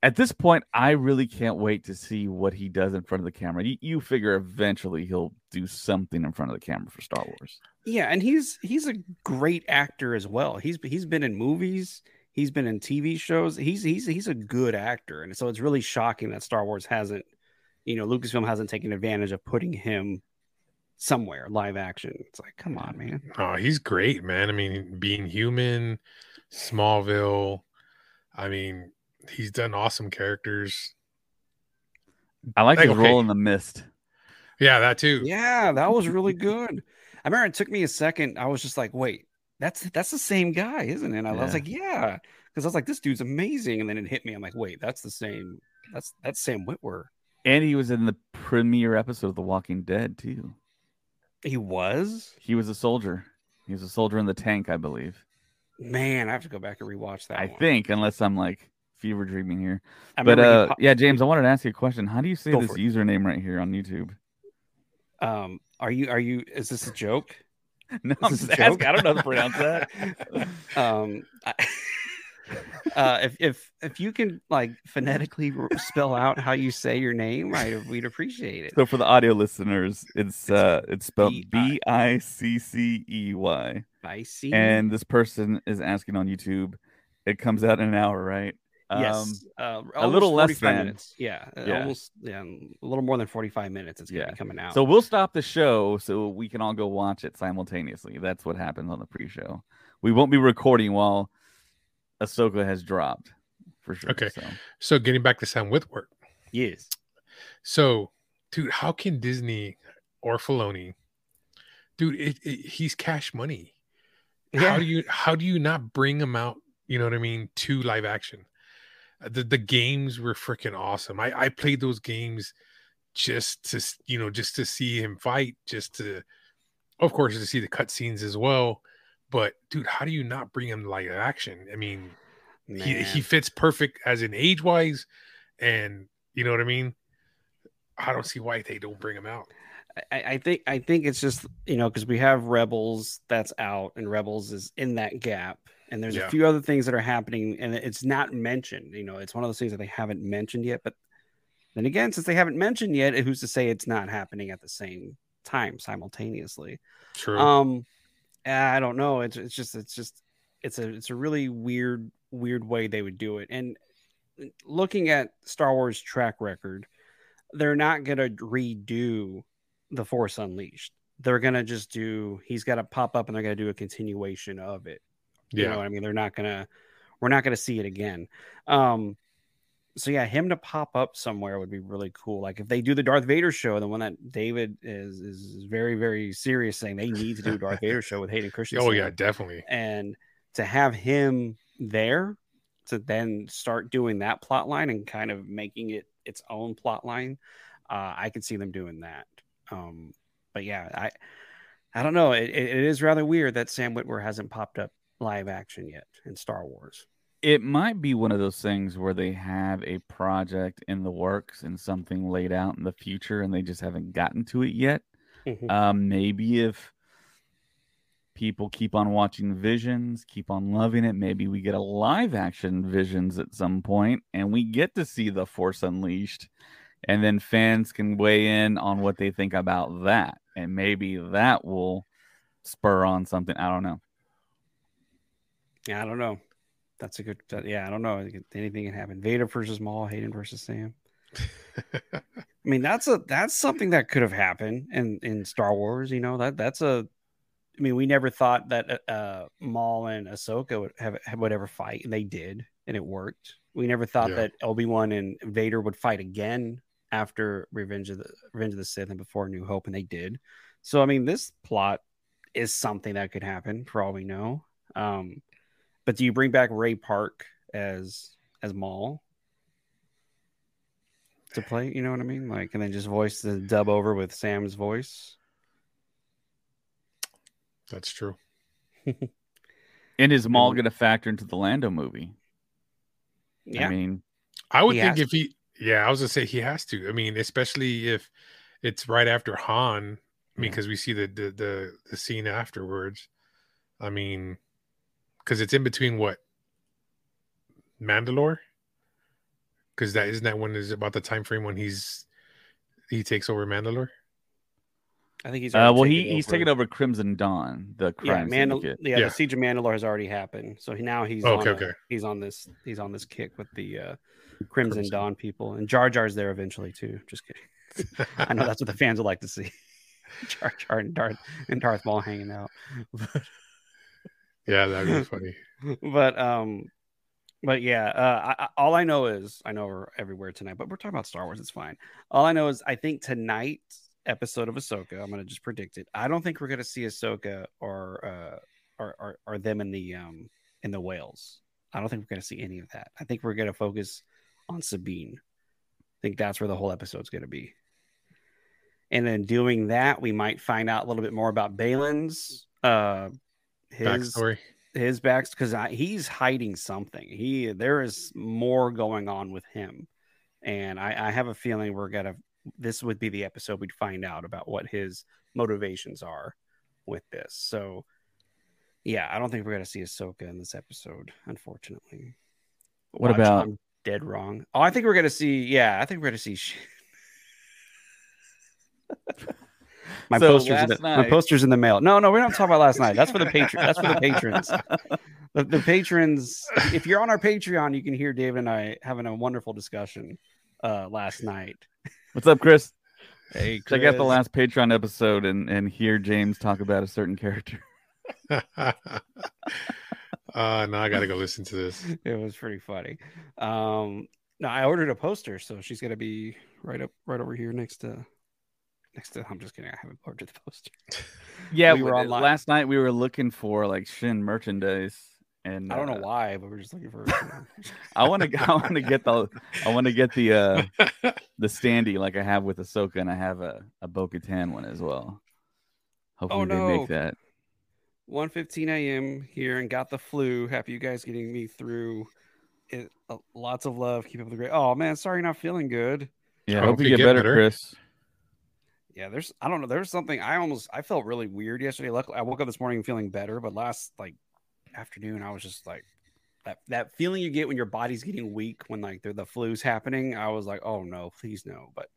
at this point, I really can't wait to see what he does in front of the camera. You, you figure eventually he'll do something in front of the camera for Star Wars.
Yeah, and he's he's a great actor as well. He's he's been in movies, he's been in TV shows. He's he's he's a good actor, and so it's really shocking that Star Wars hasn't, you know, Lucasfilm hasn't taken advantage of putting him somewhere live action. It's like, come on, man.
Oh, he's great, man. I mean, being human, Smallville. I mean, he's done awesome characters.
I like
Like,
his
okay.
role in the Mist.
Yeah, that too.
Yeah, that was really good. I remember it took me a second. I was just like, wait, that's that's the same guy, isn't it? And I was like, yeah, because I was like, this dude's amazing. And then it hit me. I'm like, wait, that's the same. That's that's Sam Witwer.
And he was in the premiere episode of The Walking Dead too.
He was.
He was a soldier. He was a soldier in the tank, I believe.
Man, I have to go back and rewatch that.
I
one.
think, unless I'm like fever dreaming here.
I
but uh,
pop-
yeah, James, I wanted to ask you a question. How do you say
Go
this username right here on YouTube?
Um, are you are you? Is this a joke?
No, I'm just
a joke?
asking. I don't know how to pronounce that.
Um, I, uh, if if if you can like phonetically spell out how you say your name, I we'd appreciate it.
so for the audio listeners, it's uh, it's spelled B I C C E Y,
I see.
and this person is asking on YouTube. It comes out in an hour, right?
Yes, uh,
a little less than.
minutes. Yeah, uh,
Yeah.
almost yeah, a little more than forty five minutes. It's gonna
Yeah.
be coming out.
So we'll stop the show so we can all go watch it simultaneously. That's what happens on the pre-show. We won't be recording while Ahsoka has dropped, for sure.
Okay.
So.
So getting back to Sam Witwer.
yes,
So, dude, how can Disney or Filoni, dude, it, it, he's cash money. How do you how do you not bring him out? You know what I mean to live action. Uh, The the games were freaking awesome. I I played those games just to you know just to see him fight, just to, of course, to see the cutscenes as well. But dude, how do you not bring him to live action? I mean, he he fits perfect as in age wise, and you know what I mean. I don't see why they don't bring him out.
I, I think I think it's just you know because we have Rebels that's out and Rebels is in that gap and there's
Yeah.
a few other things that are happening and it's not mentioned. You know, it's one of those things that they haven't mentioned yet. But then again, since they haven't mentioned yet, who's to say it's not happening at the same time simultaneously.
True.
Um, I don't know. It's it's just it's just it's a it's a really weird weird way they would do it. And looking at Star Wars track record, they're not gonna redo the Force Unleashed. They're gonna just do. He's got to pop up, and they're gonna do a continuation of it. You
yeah.
know what I mean? They're not gonna. We're not gonna see it again. Um, so yeah, him to pop up somewhere would be really cool. Like if they do the Darth Vader show, the one that David is is very very serious saying they need to do a Darth Vader show with Hayden Christensen.
oh yeah, definitely.
and to have him there to then start doing that plot line and kind of making it its own plot line, uh, I could see them doing that. Um, but yeah, I I don't know. It, it is rather weird that Sam Witwer hasn't popped up live action yet in Star Wars.
It might be one of those things where they have a project in the works and something laid out in the future, and they just haven't gotten to it yet.
Mhm.
Um, maybe if people keep on watching Visions, keep on loving it, maybe we get a live action Visions at some point, and we get to see the Force Unleashed, and then fans can weigh in on what they think about that, and maybe that will spur on something. I don't know.
Yeah, I don't know. That's a good. that- yeah, I don't know. Anything can happen. Vader versus Maul, Hayden versus Sam. I mean, that's a that's something that could have happened in in Star Wars. You know that that's a. I mean, we never thought that uh, Maul and Ahsoka would have would ever fight, and they did, and it worked. We never thought
Yeah.
that Obi Wan and Vader would fight again after Revenge of the Revenge of the Sith and before New Hope, and they did. So, I mean, this plot is something that could happen for all we know. Um, but do you bring back Ray Park as as Maul to play? You know what I mean? Like, and then just voice the dub over with Sam's voice.
That's true.
And is Maul going to factor into the Lando movie?
Yeah,
I mean,
I would think
has
if he, yeah, I was gonna say he has to. I mean, especially if it's right after Han. I mean,
Yeah.
because we see the, the the the scene afterwards. I mean, because it's in between what Mandalore. Because that isn't that when is about the time frame when he's he takes over Mandalore.
I think he's.
uh, well, he
taken
he's
over.
taking over Crimson Dawn, the
Yeah, Mandal- yeah,
Yeah.
the siege of Mandalore has already happened. So he, now he's
Okay,
on a-
okay.
he's on this he's on this kick with the uh, Crimson,
Crimson.
Dawn people, and Jar Jar's there eventually too. Just kidding. I know that's what the fans would like to see. Jar Jar and Darth and Darth Maul hanging out.
yeah, that'd be funny.
but um but yeah uh I, all i know is i know we're everywhere tonight but we're talking about star wars it's fine. All i know is i think tonight's episode of ahsoka i'm gonna just predict it i don't think we're gonna see ahsoka or uh or, or or them in the um in the whales. I don't think we're gonna see any of that. I think we're gonna focus on sabine. I think that's where the whole episode's gonna be. And then doing that we might find out a little bit more about baylan's uh his
Backstory.
his backs because he's hiding something. He there is more going on with him, and I, I have a feeling we're gonna. This would be the episode we'd find out about what his motivations are with this. So, yeah, I don't think we're gonna see Ahsoka in this episode, unfortunately.
What
Watch,
about-
I'm dead wrong? Oh, I think we're gonna see. Yeah, I think we're gonna see. sh- My
So
posters, in
last
the, my posters in the mail. No, no, we're not talking about last night. That's for the patron. That's for the patrons. The, the patrons. If you're on our Patreon, you can hear David and I having a wonderful discussion uh, last night.
What's up, Chris?
Hey,
Check out the last Patreon episode and, and hear James talk about a certain character.
uh now I gotta go listen to this.
It was pretty funny. Um, no, I ordered a poster, so she's gonna be right up, right over here next to, next to. I'm just kidding. I haven't ordered the poster.
Yeah,
We were
w-
online.
last night we were looking for like Shin merchandise, and
I don't know
uh,
why, but we're just looking for.
I want to. I want to get the. I want to get the uh the standee like I have with Ahsoka, and I have a a Bo-Katan one as well. Hopefully
Oh,
they
no.
make that.
1:15 a.m. here and got the flu. Happy you guys getting me through it. Uh, lots of love. Keep up the great. Oh man, sorry, not feeling good.
Yeah,
I
I hope
hope
you
you
get,
get
better,
better.
Chris.
Yeah, there's I don't know. There's something I almost I felt really weird yesterday. Luckily, I woke up this morning feeling better, but last like afternoon, I was just like that that feeling you get when your body's getting weak when like the the flu's happening. I was like, oh no, please no. But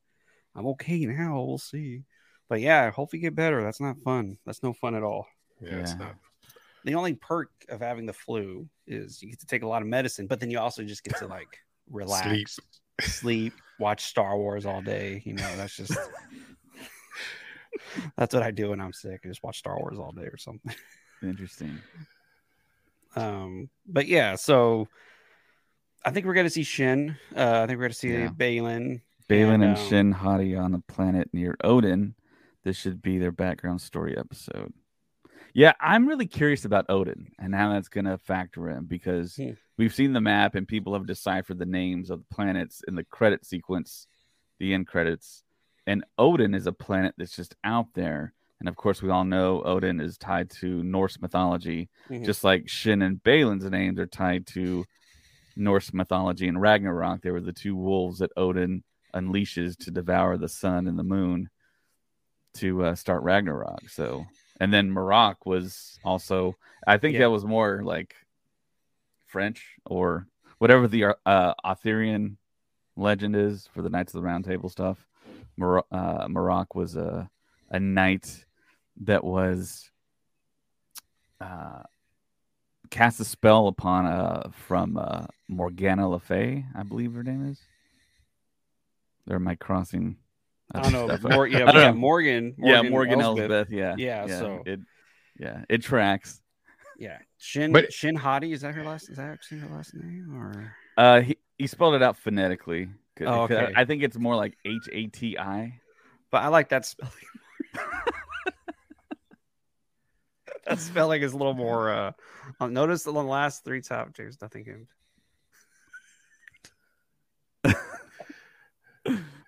I'm okay now. We'll see. But yeah, hopefully get better. That's not fun. That's no fun at all.
Yeah, it's not.
The only perk of having the flu is you get to take a lot of medicine, but then you also just get to like relax, sleep, watch Star Wars all day. You know, that's just that's what I do when I'm sick. I just watch Star Wars all day or something.
Interesting.
Um, but yeah, so I think we're gonna see Shin. Uh, I think we're gonna see
Yeah.
Baylan.
Baylan and,
um,
Shin Hati on a planet near Odin. This should be their background story episode. Yeah, I'm really curious about Odin and how that's going to factor in because
Hmm.
we've seen the map and people have deciphered the names of the planets in the credit sequence, the end credits. And Odin is a planet that's just out there. And of course, we all know Odin is tied to Norse mythology,
Mhm.
just like Shin and Baylan's names are tied to Norse mythology and Ragnarok. They were the two wolves that Odin unleashes to devour the sun and the moon to uh, start Ragnarok. So, and then Marrok was also, I think
Yeah.
that was more like French or whatever the uh, Arthurian legend is for the Knights of the Round Table stuff. Mar- uh, Marrok was a a knight that was uh, cast a spell upon uh from uh, Morgana Le Fay, I believe her name is. Or am I crossing?
I don't know.
other
but
stuff?
Mor- yeah,
I don't
got
know.
Morgan,
yeah, Morgan
Elsbeth.
Elsbeth. Yeah,
Yeah, so-
it, yeah, it tracks.
Yeah, Shin
But-
Shin Hati is that her last? Is that actually her last name? Or
Uh, he, he spelled it out phonetically. 'Cause-
Oh,
'cause
okay.
I think it's more like H A T I.
but I like that spelling. that spelling is a little more. uh I'll notice the last three top there's nothing in.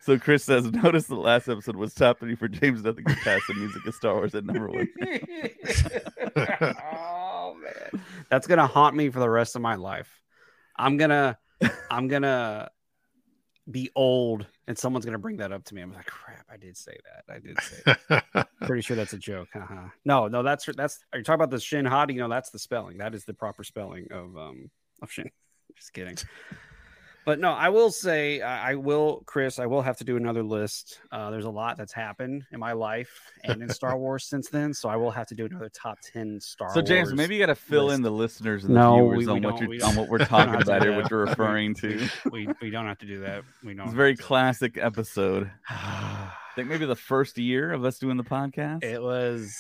So Chris says, notice the last episode was top three for James. Nothing can pass the music of Star Wars at number one.
oh man, that's gonna haunt me for the rest of my life. I'm gonna, I'm gonna be old, and someone's gonna bring that up to me. I'm like, crap, I did say that. I did say that. Pretty sure that's a joke. Haha. no, no, that's that's. Are you talking about the Shin? You know, that's the spelling. That is the proper spelling of um of Shin. Just kidding. But no, I will say I I will, Chris. I will have to do another list. Uh, there's a lot that's happened in my life and in Star Wars since then, so I will have to do another top ten Star.
So James,
Wars
maybe you got to fill
list.
in the listeners and the
No,
viewers
we- we
on what
don't-
you're
we
on
don't-
what we're talking
have to
about
do
here,
that.
what you're referring to.
we we don't have to do that. We don't.
It's a very classic episode. I think maybe the first year of us doing the podcast.
It was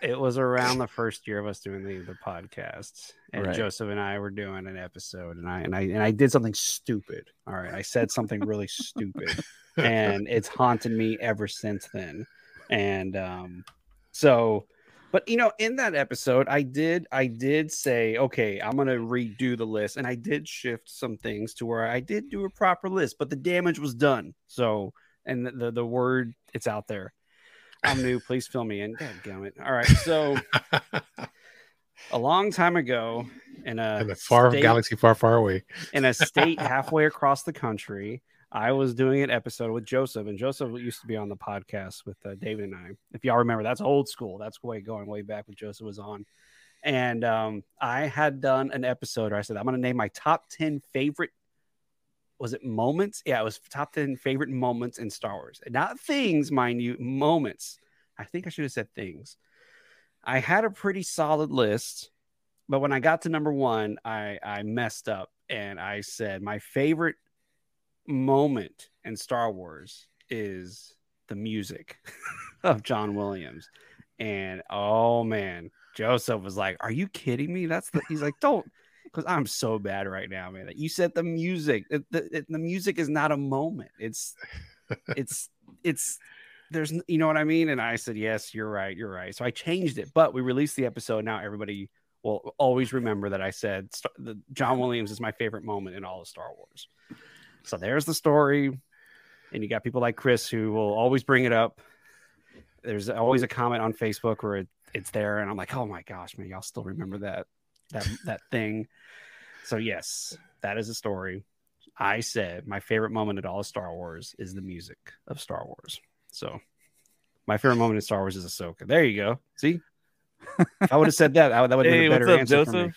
it was around the first year of us doing the, the podcast, and
Right.
Joseph and I were doing an episode, and I and I and I did something stupid. All right, I said something really stupid, and it's haunted me ever since then. And um, so, but you know, in that episode, I did I did say, okay, I'm gonna redo the list, and I did shift some things to where I did do a proper list, but the damage was done. So, and the the, the word it's out there. I'm new. Please fill me in. God damn it. All right. So a long time ago, in a
in far
state,
galaxy, far, far away.
in a state halfway across the country, I was doing an episode with Joseph, and Joseph used to be on the podcast with uh, David and I. If y'all remember, that's old school. That's way going way back when Joseph was on. And um, I had done an episode where I said, I'm going to name my top 10 favorite, was it moments? Yeah, it was top 10 favorite moments in Star Wars. Not things, mind you, moments. I think I should have said things. I had a pretty solid list, but when I got to number one, I, I messed up and I said my favorite moment in Star Wars is the music of John Williams. And oh man, Joseph was like, Are you kidding me? That's the he's like, Don't because I'm so bad right now, man. You said the music. The, the, the music is not a moment. It's it's it's there's you know what I mean? And I said, Yes, you're right, you're right. So I changed it, but we released the episode. Now everybody will always remember that I said the John Williams is my favorite moment in all of Star Wars. So there's the story. And you got people like Chris who will always bring it up. There's always a comment on Facebook where it, it's there, and I'm like, oh my gosh, man, y'all still remember that that that thing. So yes, that is a story. I said my favorite moment at all of Star Wars is the music of Star Wars. So my favorite moment in Star Wars is Ahsoka. There you go. See, if I would have said that, that would, that would have
Hey,
been a better
up,
answer for me.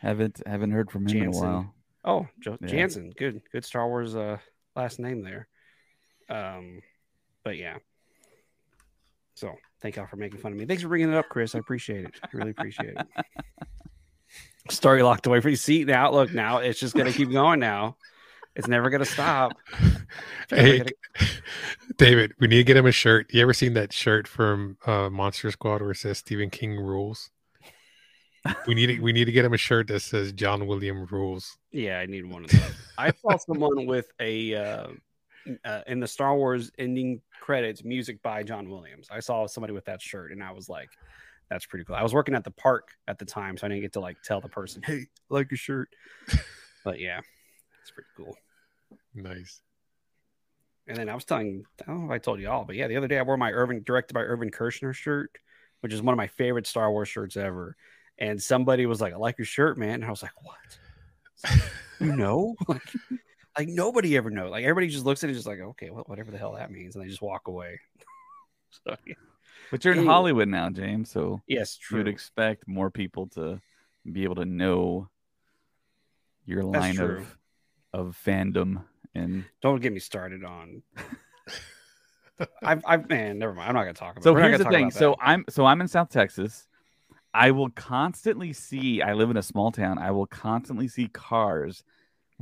Haven't haven't heard from him in a while.
Oh, jo-
Yeah.
Jansen, good, good Star Wars uh, last name there. Um, but yeah, So thank y'all for making fun of me. Thanks for bringing it up, Chris. I appreciate it. I really appreciate it. Story locked away for you. See the outlook now. It's just gonna keep going now. It's never gonna stop.
Hey,
Never
David, we need to get him a shirt. You ever seen that shirt from uh, Monster Squad where it says Stephen King rules? We need to, we need to get him a shirt that says John William rules.
Yeah, I need one of those. I saw someone with a uh, uh, in the Star Wars ending credits music by John Williams. I saw somebody with that shirt, and I was like, "That's pretty cool." I was working at the park at the time, so I didn't get to like tell the person, "Hey, I like your shirt." but yeah, it's pretty cool.
Nice.
And then I was telling, I don't know if I told you all, but yeah, the other day I wore my Irvin directed by Irvin Kershner shirt, which is one of my favorite Star Wars shirts ever. And somebody was like, "I like your shirt, man." And I was like, "What? you know?" like, like nobody ever knows. Like everybody just looks at it, just like, "Okay, well, whatever the hell that means," and they just walk away. so yeah.
But you're in. Hollywood now, James, so
yes, true.
you would expect more people to be able to know your line of of fandom and
Don't get me started on. I've, I've, man, never mind. I'm not gonna talk about.
So here's the thing. So. I'm so I'm in South Texas. I will constantly see. I live in a small town. I will constantly see cars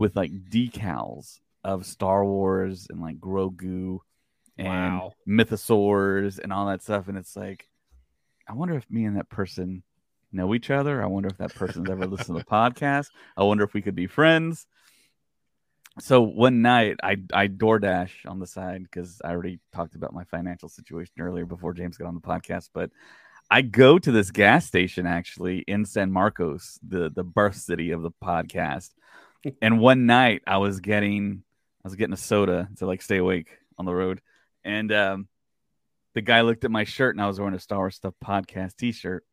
with like decals of Star Wars and like Grogu and
Wow.
mythosaurs and all that stuff. And it's like, I wonder if me and that person know each other. I wonder if that person's ever listened to the podcast. I wonder if we could be friends. So one night I I DoorDash on the side because I already talked about my financial situation earlier before James got on the podcast. But I go to this gas station actually in San Marcos, the the birth city of the podcast. And one night I was getting I was getting a soda to like stay awake on the road, and um, the guy looked at my shirt and I was wearing a Star Wars Stuff podcast T-shirt,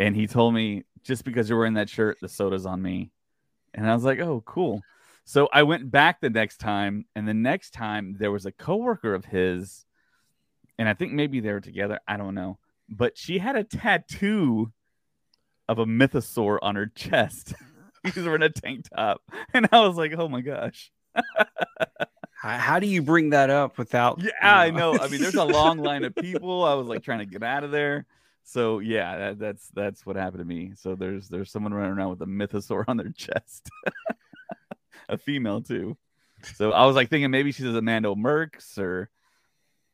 and he told me just because you're wearing that shirt, the soda's on me, and I was like, oh, cool. So I went back the next time, and the next time there was a coworker of his, and I think maybe they were together. I don't know, but she had a tattoo of a mythosaur on her chest. he was wearing a tank top, and I was like, oh my gosh.
how, do you bring that up without?
Yeah,
you
I know. I mean, there's a long line of people. I was like trying to get out of there. So yeah, that, that's that's what happened to me. So there's there's someone running around with a mythosaur on their chest, a female too. So I was like thinking maybe she's a Mando Mercs or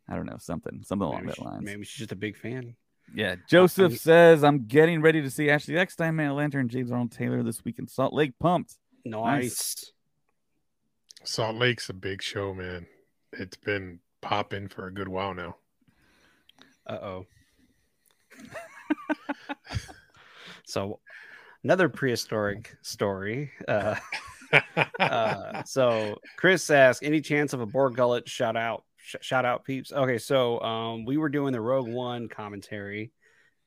I don't know something something along
maybe,
that
she-
lines.
maybe she's just a big fan.
Yeah, Joseph
mean-
says I'm getting ready to see Ashley Eckstein, Matt Lanter, James Arnold Taylor this week in Salt Lake. Pumped.
Nice.
Salt Lake's a big show, man. It's been popping for a good while now.
Uh oh. so, another prehistoric story. Uh, uh, so Chris asked, any chance of a Bor Gullet shout out? Sh- shout out, peeps. Okay, so um, we were doing the Rogue One commentary.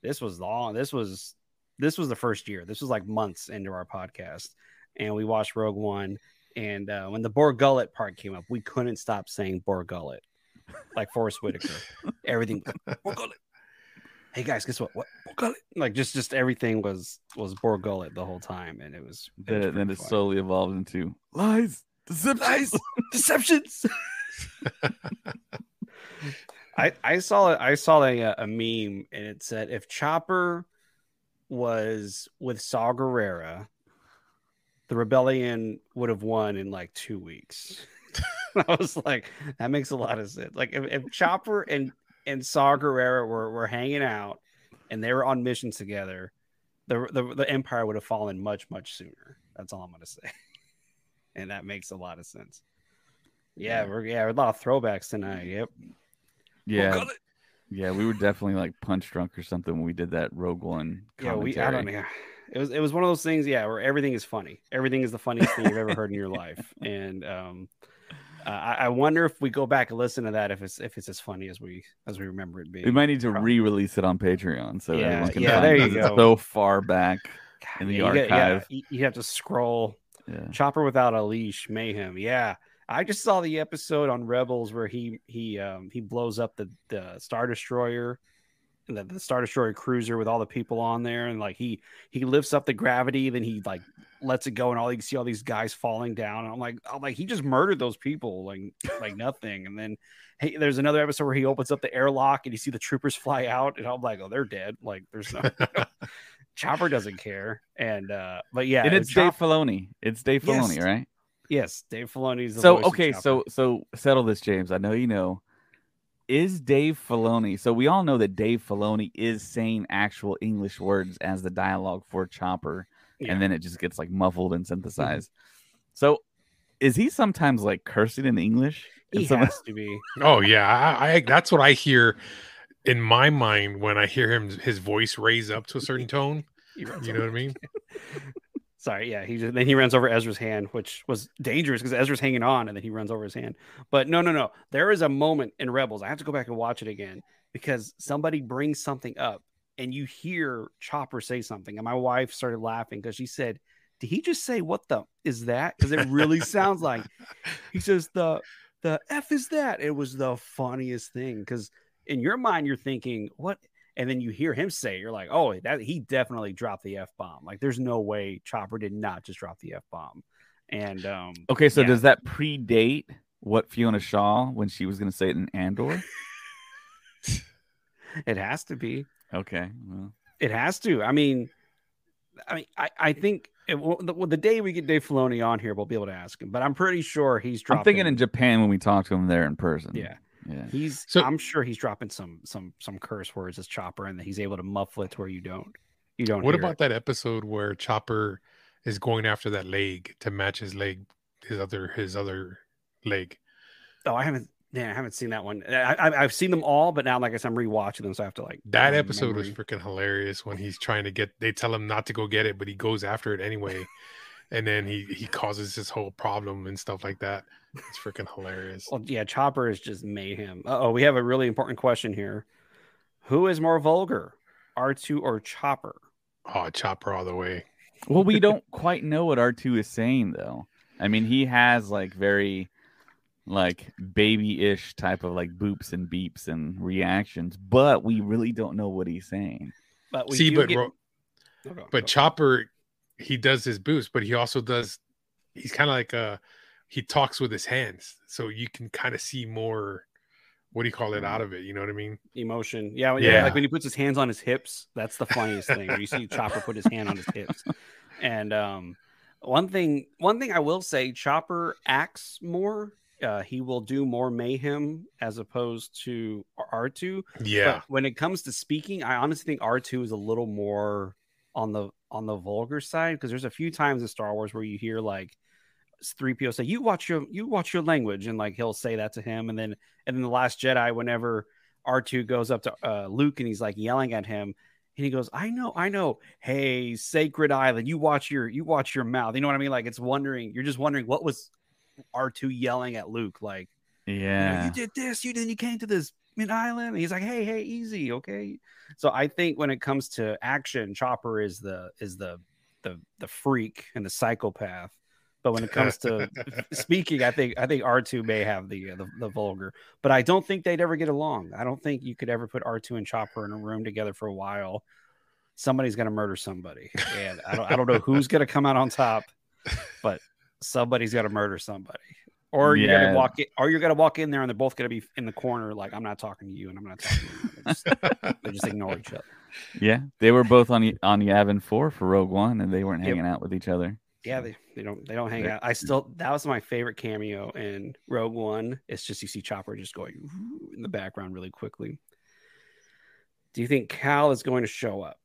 This was long. This was this was the first year. This was like months into our podcast, and we watched Rogue One. And uh, when the Bor Gullet part came up, we couldn't stop saying Bor Gullet, like Forest Whitaker. Everything Bor Gullet. Hey guys, guess what? What Bor Gullet? Like just just everything was was Bor Gullet the whole time, and it was. it
Then,
was
it- then it slowly evolved into lies, deceptions.
deceptions. I I saw I saw a uh, a meme and it said if Chopper was with Saw Gerrera, the rebellion would have won in like two weeks. I was like, that makes a lot of sense. Like if, if Chopper and and Saw Gerrera were were hanging out and they were on missions together, the the, the Empire would have fallen much much sooner. That's all I'm gonna say. and that makes a lot of sense. Yeah,
Yeah.
we're yeah, a lot of throwbacks tonight. Yep.
Yeah, yeah, we were definitely like punch drunk or something when we did that Rogue One.
Yeah, we I don't know. It was it was one of those things, yeah, where everything is funny. Everything is the funniest thing you've ever heard in your life. And um uh, I, I wonder if we go back and listen to that if it's if it's as funny as we as we remember it being.
We might need to
Probably.
re-release it on Patreon so
Yeah,
everyone can
yeah,
find
there
it,
you
'cause it's
go.
so far back.
God,
in the
yeah, you get- yeah,
archive.
you, you have to scroll
Yeah.
Chopper without a leash, mayhem. Yeah. I just saw the episode on Rebels where he he um he blows up the the Star Destroyer, the, the Star Destroyer cruiser with all the people on there, and like he he lifts up the gravity, then he like lets it go, and all you see all these guys falling down. And I'm like, I'm like, he just murdered those people like like nothing. And then hey, there's another episode where he opens up the airlock and you see the troopers fly out, and I'm like, oh, they're dead. Like there's no. Chopper doesn't care, and uh, but yeah,
and it's
Chop-
Dave Filoni. It's Dave
Yes.
Filoni, right?
Yes, Dave Filoni's the
So
voice
okay,
Chopper.
so so settle this, James. I know you know. Is Dave Filoni? So we all know that Dave Filoni is saying actual English words as the dialogue for Chopper,
Yeah.
and then it just gets like muffled and synthesized. Mm-hmm. So, is he sometimes like cursing in English?
he
And some-
has to be.
Oh yeah, I, I that's what I hear in my mind when I hear him his voice raise up to a certain tone. You know what I mean?
Sorry, yeah. He just then he runs over Ezra's hand, which was dangerous because Ezra's hanging on, and then he runs over his hand. But no, no, no. There is a moment in Rebels. I have to go back and watch it again because somebody brings something up, and you hear Chopper say something, and my wife started laughing because she said, "Did he just say what the is that?" Because it really sounds like he says the the f is that. It was the funniest thing because in your mind you're thinking what and then you hear him say, you're like, oh, that he definitely dropped the f bomb. Like, there's no way Chopper did not just drop the f bomb. And um,
okay, so
Yeah.
does that predate what Fiona Shaw when she was going to say it in Andor?
it has to be.
Okay, well,
It has to. I mean, I mean, I, I think it, well, the, well, the day we get Dave Filoni on here, we'll be able to ask him. But I'm pretty sure he's dropping.
I'm thinking in Japan when we talk to him there in person.
yeah,
yeah.
he's.
So-
I'm sure he's dropping some some some curse words as Chopper, and that he's able to muffle it to where you don't. You don't.
What
hear
about
it.
that episode where Chopper is going after that leg to match his leg, his other his other leg?
Oh, I haven't. Yeah, I haven't seen that one. I, I, I've seen them all, but now, like I said, I'm rewatching them, so I have to like.
That episode was freaking hilarious when he's trying to get. They tell him not to go get it, but he goes after it anyway, and then he he causes this whole problem and stuff like that. It's freaking hilarious.
Well, yeah, Chopper is just mayhem. Uh oh, we have a really important question here. Who is more vulgar, R2 or Chopper?
Oh, Chopper all the way.
Well, we don't quite know what R2 is saying though. I mean, he has like very like baby-ish type of like boops and beeps and reactions, but we really don't know what he's saying.
But we
See, but
get...
Ro-
Oh,
but. Chopper, he does his boost, but he also does. He's kind of like uh he talks with his hands, so you can kind of see more. What do you call it out of it? You know what I mean?
emotion. Yeah, yeah,
Yeah.
Like when he puts his hands on his hips, that's the funniest thing. You see Chopper put his hand on his hips. And um, one thing, one thing I will say, Chopper acts more. Uh, he will do more mayhem as opposed to R two.
Yeah.
But when it comes to speaking, I honestly think R two is a little more on the on the vulgar side because there's a few times in Star Wars where you hear like three PO say, "You watch your you watch your language," and like he'll say that to him, and then and then the Last Jedi, whenever R two goes up to uh, Luke and he's like yelling at him. And he goes, I know, I know. Hey, Sacred Island, you watch your you watch your mouth. You know what I mean? Like it's wondering, you're just wondering what was R2 yelling at Luke, like you, know,
Yeah.
you did this, you then you came to this mid island. And he's like, hey, hey, easy, okay. So I think when it comes to action, Chopper is the is the the the freak and the psychopath. But when it comes to speaking, I think I think R two may have the, uh, the the vulgar, but I don't think they'd ever get along. I don't think you could ever put R two and Chopper in a room together for a while. Somebody's gonna murder somebody, and I don't I don't know who's gonna come out on top, but somebody's gonna murder somebody. Or you're
Yeah.
gonna walk in, or you're gonna walk in there, and they're both gonna be in the corner, like I'm not talking to you, and I'm not talking to you. They just, they just ignore each other.
Yeah. They were both on on Yavin 4 for Rogue One and they weren't
Yep.
hanging out with each other.
Yeah, they, they don't they don't hang
They-
out. I still that was my favorite cameo in Rogue One. It's just you see Chopper just going in the background really quickly. Do you think Cal is going to show up?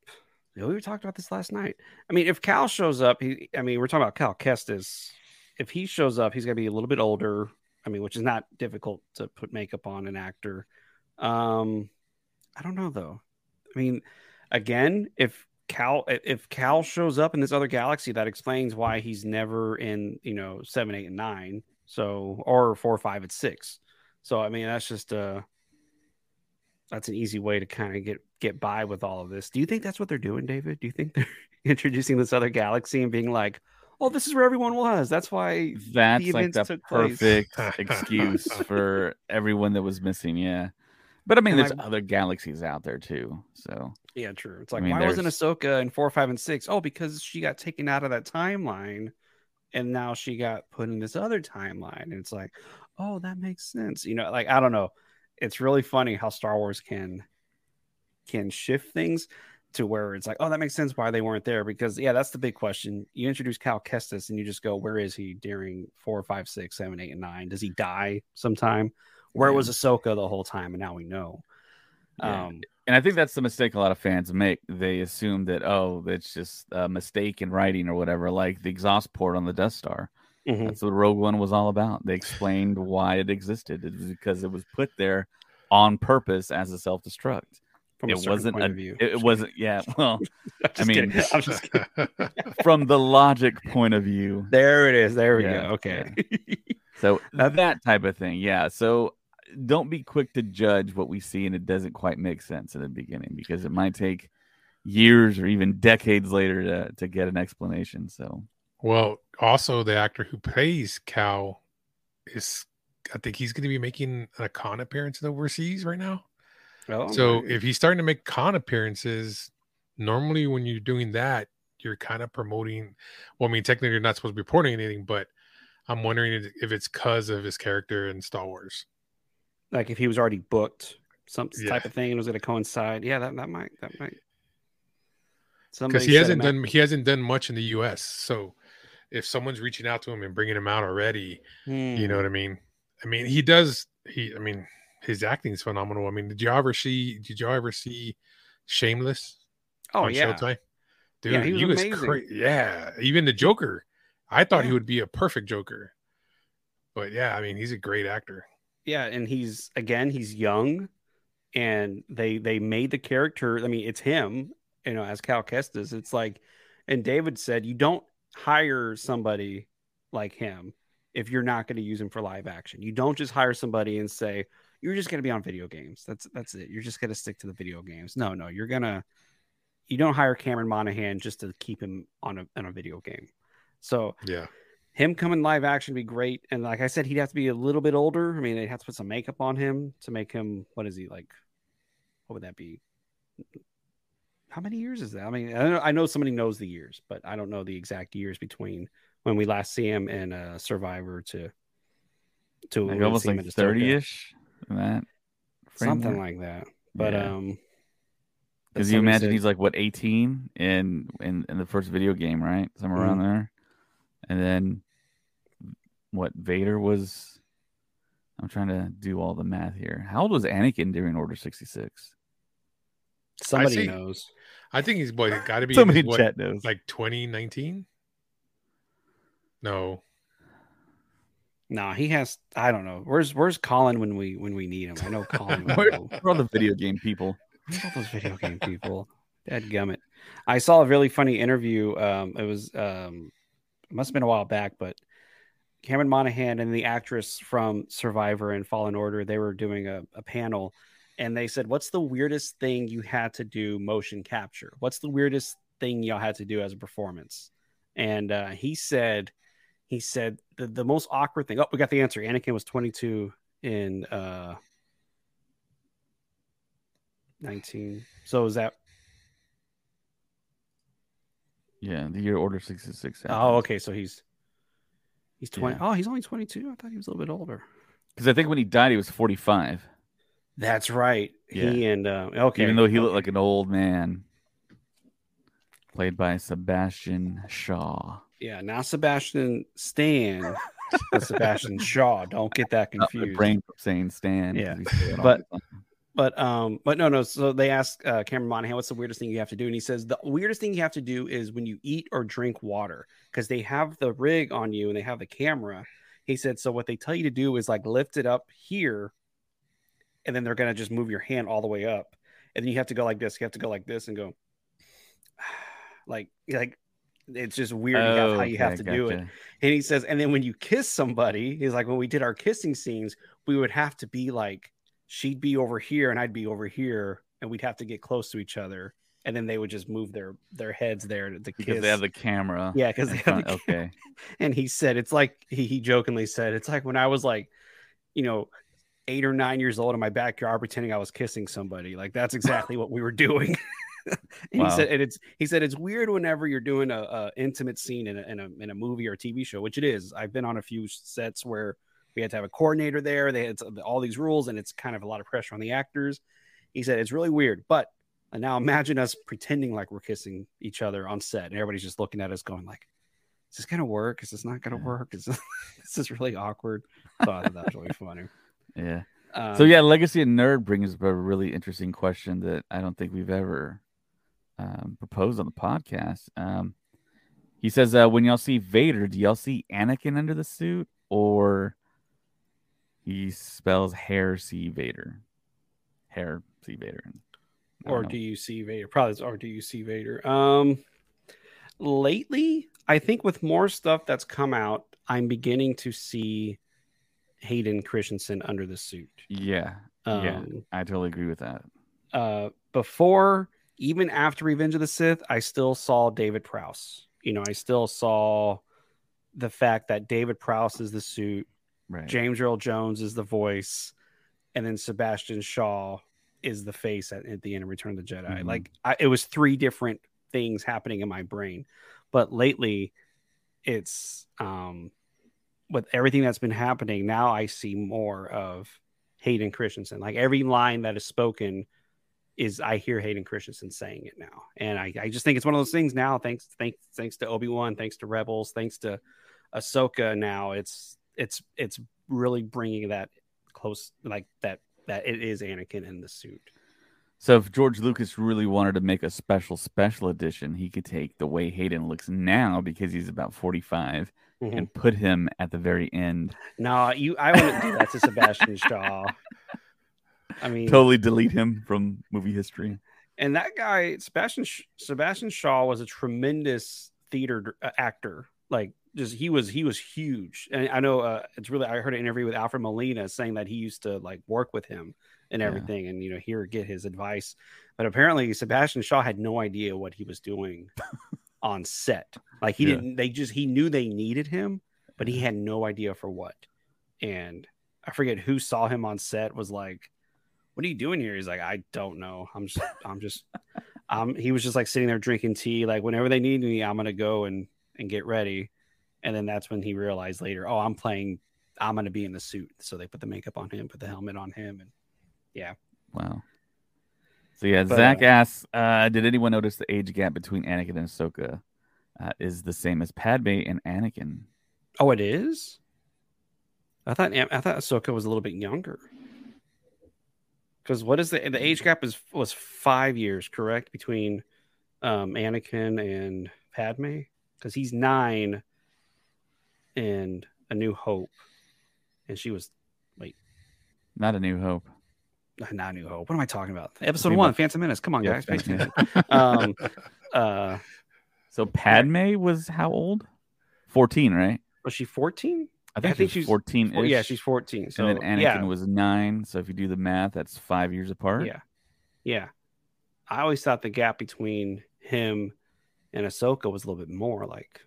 Yeah, We talked about this last night. I mean, if Cal shows up, he I mean, we're talking about Cal Kestis. If he shows up, he's gonna be a little bit older. I mean, which is not difficult to put makeup on an actor. Um, I don't know though. I mean, again, if Cal if Cal shows up in this other galaxy, that explains why he's never in you know seven, eight, and nine. So or four, five, and six. So I mean, that's just uh that's an easy way to kind of get get by with all of this. Do you think that's what they're doing, David? Do you think they're introducing this other galaxy and being like, "Oh, this is where everyone was. That's why."
That's like the
took place.
perfect excuse for everyone that was missing. Yeah. But I mean,
And,
there's
like-
other galaxies out there too. So
Yeah, true. It's like
mean,
why wasn't
there's-
Ahsoka in four, five, and six? Oh, because she got taken out of that timeline, and now she got put in this other timeline. And it's like, oh, that makes sense. You know, like I don't know. It's really funny how Star Wars can can shift things to where it's like, oh, that makes sense why they weren't there. Because yeah, that's the big question. You introduce Cal Kestis and you just go, where is he during four, five, six, seven, eight, and nine? Does he die sometime? Where
Yeah.
was Ahsoka the whole time? And now we know.
Yeah.
Um,
and I think that's the mistake a lot of fans make. They assume that oh, it's just a mistake in writing or whatever, like the exhaust port on the Death Star.
mhm.
That's what Rogue One was all about. They explained why it existed. It was because it was put there on purpose as a self destruct.
from
It wasn't.
point
A,
of view.
it, it wasn't. Yeah. Well,
I'm
mean-
I'm just
from the logic point of view.
There it is. There we
Yeah,
go. Okay.
So that type of thing. Yeah. So don't be quick to judge what we see and it doesn't quite make sense in the beginning because it might take years or even decades later to to get an explanation. So
Well, also the actor who plays Cal is, I think he's going to be making a con appearance overseas right now.
Oh,
so
nice.
if he's starting to make con appearances, normally when you're doing that, you're kind of promoting. Well, I mean, technically you're not supposed to be reporting anything, but I'm wondering if- if it's because of his character in Star Wars.
Like if he was already booked, some
Yeah.
type of thing, and was going to coincide. Yeah, that, that might that might.
Because he hasn't done he hasn't done much in the U.S. So if someone's reaching out to him and bringing him out already, you know
Hmm.
what I mean? I mean, he does. He, I mean, his acting is phenomenal. I mean, did you ever see? Did you ever see Shameless?
Oh yeah.
Showtime? Dude,
Yeah, he
he
was
was,
amazing.
cra- Yeah, even the Joker. I thought he would be a perfect Joker. But yeah, I mean, he's a great actor.
Yeah and he's again he's young and they they made the character i mean it's him you know as cal kestis. It's like and david said you don't hire somebody like him if you're not going to use him for live action. You don't just hire somebody and say you're just going to be on video games. That's that's it. You're just going to stick to the video games. No no you're going to you don't hire cameron monaghan just to keep him on a, on a video game. So
Yeah.
Him coming live action would be great. And like I said, he'd have to be a little bit older. I mean, they'd have to put some makeup on him to make him what is he like? What would that be? How many years is that? I mean, I know, I know somebody knows the years, but I don't know the exact years between when we last see him in uh, Survivor to to
like almost like thirty ish. That
something
framework.
like that. But
Yeah.
um,
Because you imagine
said-
he's like what eighteen in in in the first video game, right? Somewhere around
Mm-hmm.
there. And then what Vader was I'm trying to do all the math here. How old was Anakin during Order 66?
somebody
see.
knows.
I think he's boy got to be
Somebody in
what,
chat knows.
like 2019. No,
No, he has. I don't know. Where's Where's Colin when we when we need him? I know Colin. would
Where
know.
where are all the video game people?
Where's all those video game people? Dad gummit. I saw a really funny interview. Um, it was um, must have been a while back, but Cameron Monaghan and the actress from Survivor and Fallen Order, they were doing a, a panel, and they said, "What's the weirdest thing you had to do motion capture? What's the weirdest thing y'all had to do as a performance?" And uh, he said, he said the, the most awkward thing. Oh, we got the answer. Anakin was 22 in uh 19. So is that
Yeah, the year Order 66.
Oh, okay. So he's he's 20.
Yeah.
Oh, he's only 22. I thought he was a little bit older.
Because I think when he died, he was 45.
That's right. He and uh, okay.
Even though he looked like an old man. Played by Sebastian Shaw.
yeah, now Sebastian Stan, but Sebastian Shaw. Don't get that confused.
brain saying Stan.
Yeah,
we say it all
but-. But um, but no, no. So they asked uh, Cameron Monaghan, "What's the weirdest thing you have to do?" And he says, "The weirdest thing you have to do is when you eat or drink water, because they have the rig on you and they have the camera." He said, "So what they tell you to do is like lift it up here, and then they're gonna just move your hand all the way up, and then you have to go like this. You have to go like this and go, like like." It's just weird how- how
Oh,
you have
okay,
to do it. And he says, and then when you kiss somebody, he's like, when we did our kissing scenes, we would have to be like, she'd be over here and I'd be over here, and we'd have to get close to each other. And then they would just move their their heads there to, to
Because
kiss.
they have the camera.
yeah, because they have the
front.
ca-
Okay.
And he said, it's like he, he jokingly said, it's like when I was like, you know, eight or nine years old in my backyard pretending I was kissing somebody. Like that's exactly what we were doing. And
Wow.
He said, and it's he said it's weird whenever you're doing a, a intimate scene in a, in a in a movie or TV show, which it is. I've been on a few sets where we had to have a coordinator there. They had all these rules, and it's kind of a lot of pressure on the actors. He said it's really weird, but and now imagine us pretending like we're kissing each other on set, and everybody's just looking at us, going like, "Is this gonna work? Is this not gonna work? Is this, this really awkward?" So I thought that was really funny.
Yeah.
Um,
so yeah, Legacy and Nerd brings up a really interesting question that I don't think we've ever um, proposed on the podcast. Um, he says, uh, "When y'all see Vader, do y'all see Anakin under the suit, or he spells hair see Vader, hair see Vader?"
Or do you see Vader? Probably, it's, or do you see Vader? Um, lately, I think with more stuff that's come out, I'm beginning to see Hayden Christensen under the suit.
Yeah,
Um,
yeah, I totally agree with that.
uh, before, even after Revenge of the Sith, I still saw David Prowse. You know, I still saw the fact that David Prowse is the suit,
Right.
James Earl Jones is the voice, and then Sebastian Shaw is the face at, at the end of Return of the Jedi.
Mhm.
Like I, it was three different things happening in my brain, but lately, it's um, with everything that's been happening. Now I see more of Hayden Christensen. Like every line that is spoken is I hear Hayden Christensen saying it now, and I, I just think it's one of those things now. Thanks, thanks, thanks to Obi Wan, thanks to Rebels, thanks to Ahsoka. Now it's it's it's really bringing that close, like that that it is Anakin in the suit.
So if George Lucas really wanted to make a special special edition, he could take the way Hayden looks now because he's about 45
Mhm.
and put him at the very end.
No, you, I wouldn't do that to Sebastian Shaw. I mean,
Totally delete him from movie history.
and that guy Sebastian Sebastian Shaw was a tremendous theater uh, actor. Like just he was he was huge. And I know uh, it's really I heard an interview with Alfred Molina saying that he used to like work with him and
Yeah.
everything and you know hear get his advice. But apparently Sebastian Shaw had no idea what he was doing on set. Like he
Yeah.
didn't they just he knew they needed him, but he had no idea for what. And I forget who saw him on set was like what are you doing here? He's like, I don't know. I'm just, I'm just, um, he was just like sitting there drinking tea. Like whenever they need me, I'm gonna go and and get ready. And then that's when he realized later, oh, I'm playing, I'm gonna be in the suit. So they put the makeup on him, put the helmet on him, and yeah.
Wow. So yeah,
But,
Zach
uh,
asks, uh, did anyone notice the age gap between Anakin and Ahsoka uh, is the same as Padme and Anakin?
oh, it is. I thought I thought Ahsoka was a little bit younger. Because what is the the age gap is was five years, correct, between um, Anakin and Padme? Because he's nine in A New Hope, and she was wait,
Not a New Hope.
not a New Hope. What am I talking about? Episode one, Phantom Menace. Come on,
Yeah,
guys, um, uh,
So Padme was how old? 14, right?
was she fourteen?
I think,
I think she's
14
Well, yeah, she's fourteen. So
and then Anakin
yeah,
was nine. So if you do the math, that's five years apart.
Yeah. Yeah. I always thought the gap between him and Ahsoka was a little bit more like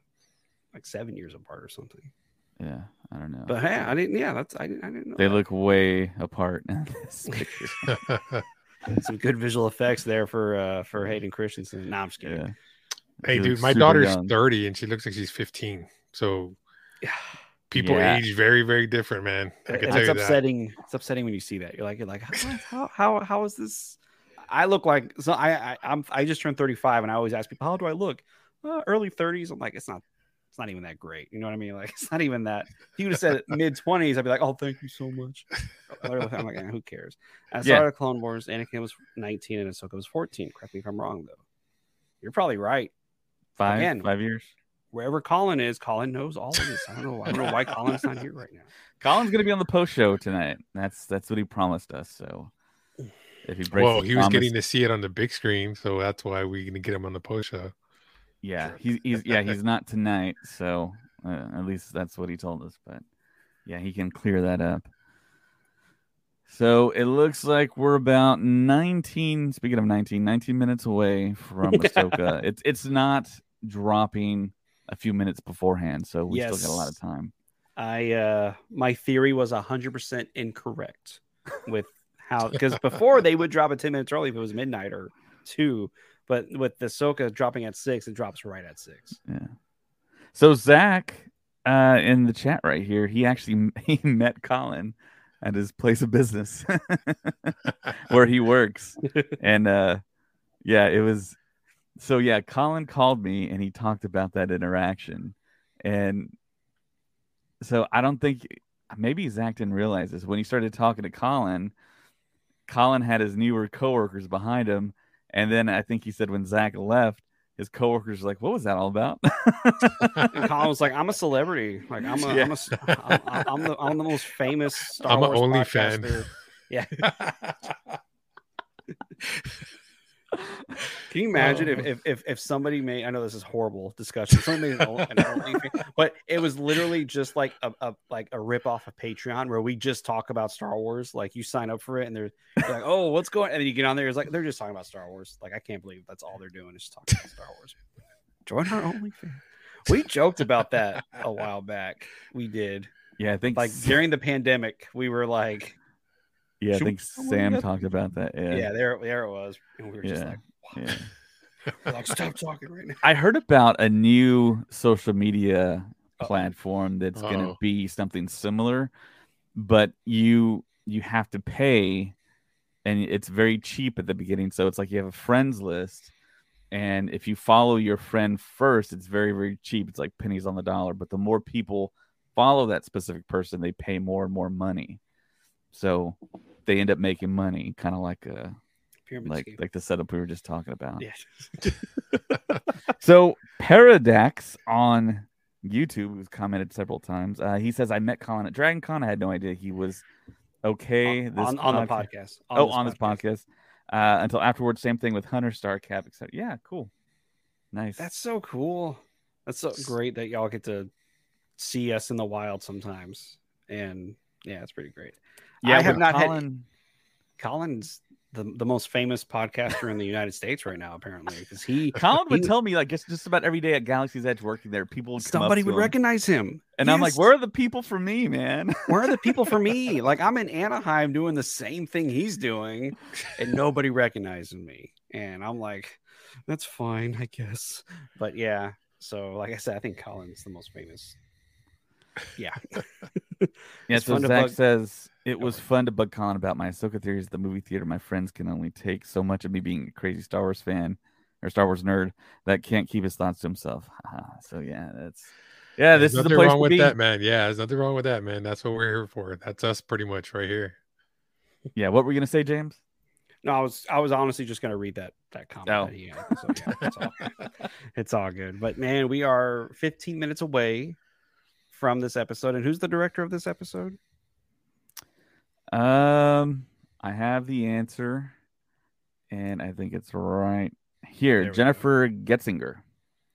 like seven years apart or something.
Yeah, I don't know.
But hey, I didn't yeah, that's I didn't I didn't know.
they
that.
look way apart in this picture.
some good visual effects there for uh for Hayden Christensen. Nah, I'm just kidding.
yeah.
hey,
She
dude, my daughter's
young.
30 and she looks like she's 15. So yeah people
Yeah.
age very, very different, man. I can
And
tell
it's
you that.
upsetting. It's upsetting when you see that. You're like, you're like, how, how, how, how is this? I look like so. I, I I'm I just turned 35, and I always ask people, how do I look? Uh, early 30s. I'm like, it's not. It's not even that great. You know what I mean? Like, it's not even that. If you would have said mid 20s, I'd be like, oh, thank you so much. I'm like, "Eh, who cares? And I saw
Yeah.
the Clone Wars. Anakin was 19 and Ahsoka was 14. Correct me if I'm wrong, though. You're probably right.
Five,
Again.
five years.
Wherever Colin is, Colin knows all of this. I don't know. I don't know why Colin's not here right now.
Colin's gonna be on the post show tonight. That's that's what he promised us. So if he breaks,
Well,
his
he was
promise-
getting to see it on the big screen, so that's why we're gonna get him on the post show.
Yeah, he's he's yeah he's not tonight. So uh, at least that's what he told us. But yeah, he can clear that up. So it looks like we're about 19. Speaking of 19, 19 minutes away from Ahsoka. it's it's not dropping a few minutes beforehand, so we still got a lot of time.
I uh my theory was hundred percent incorrect. with how because before they would drop it 10 minutes early if it was midnight or two, but with the Soka dropping at six, it drops right at six.
Yeah. So Zach, uh, in the chat right here, he actually he met Colin at his place of business where he works, and uh, yeah, it was. So yeah, Colin called me and he talked about that interaction, and so I don't think maybe Zach didn't realize this when he started talking to Colin. Colin had his newer coworkers behind him, and then I think he said when Zach left, his coworkers were like, "What was that all about?"
And Colin was like, "I'm a celebrity. Like I'm a,
Yeah.
I'm, a s- I'm, I'm the I'm the most famous Star
I'm a
Wars
only fan.
Yeah. Can you imagine if,
Oh.
if if if somebody made? I know this is horrible discussion. Somebody made an, an but it was literally just like a, a like a rip off of Patreon where we just talk about Star Wars. Like you sign up for it, and they're, they're like, "Oh, what's going?" And then you get on there, it's like they're just talking about Star Wars. Like I can't believe that's all they're doing is talking about Star Wars. Join our OnlyFans. We joked about that a while back. We did
yeah, I think
like during the pandemic. We were like,
yeah, I
should we
think
someone
Sam
get-
talked about that. Yeah,
"Yeah, there, there it was," and we were just
Yeah.
like,
yeah.
Like, "Stop talking right now."
I heard about a new social media
Uh-oh.
platform that's going to be something similar, but you you have to pay, and it's very cheap at the beginning. So it's like you have a friends list, and if you follow your friend first, it's very very cheap. It's like pennies on the dollar. But the more people follow that specific person, they pay more and more money. So they end up making money, kind of like a
Pyramid
like
scheme.
like the setup we were just talking about.
yeah.
So Paradax on YouTube, who's commented several times, uh, he says, "I met Colin at Dragon Con. I had no idea he was okay.
on,
this
on, on the
podca-
podcast.
oh, on this podcast. Uh, until afterwards, same thing with Hunter Star Cap, Except, Yeah, cool, nice.
That's so cool. That's so great that y'all get to see us in the wild sometimes. And yeah, it's pretty great.
Yeah.
I have not had-
Colin,
Colin's the, the most famous podcaster in the United States right now, apparently, because he
Colin would tell me like just, just about every day at Galaxy's Edge working there, people would
somebody would
him,
recognize him.
and I'm like, "Where are the people for me, man?"
where are the people for me? Like I'm in Anaheim doing the same thing he's doing, and nobody recognizes me. And I'm like, that's fine, I guess. But yeah, so like I said, I think Colin's the most famous. Yeah,
Yeah, so Zach
bug-
says it was fun to bug Colin about my Ahsoka theories. at The movie theater, my friends can only take so much of me being a crazy Star Wars fan or Star Wars nerd that can't keep his thoughts to himself. So yeah, that's yeah. This
There's
is the
nothing
place
wrong with
be.
that, man. Yeah, there's nothing wrong with that, man. That's what we're here for. That's us pretty much right here.
Yeah, what were you gonna say, James?
no, I was I was honestly just gonna read that that comment.
Oh.
that he had. So yeah, it's all, it's all good. But man, we are 15 minutes away from this episode. And who's the director of this episode?
Um, I have the answer, and I think it's right here.
we go.
Jennifer Getzinger.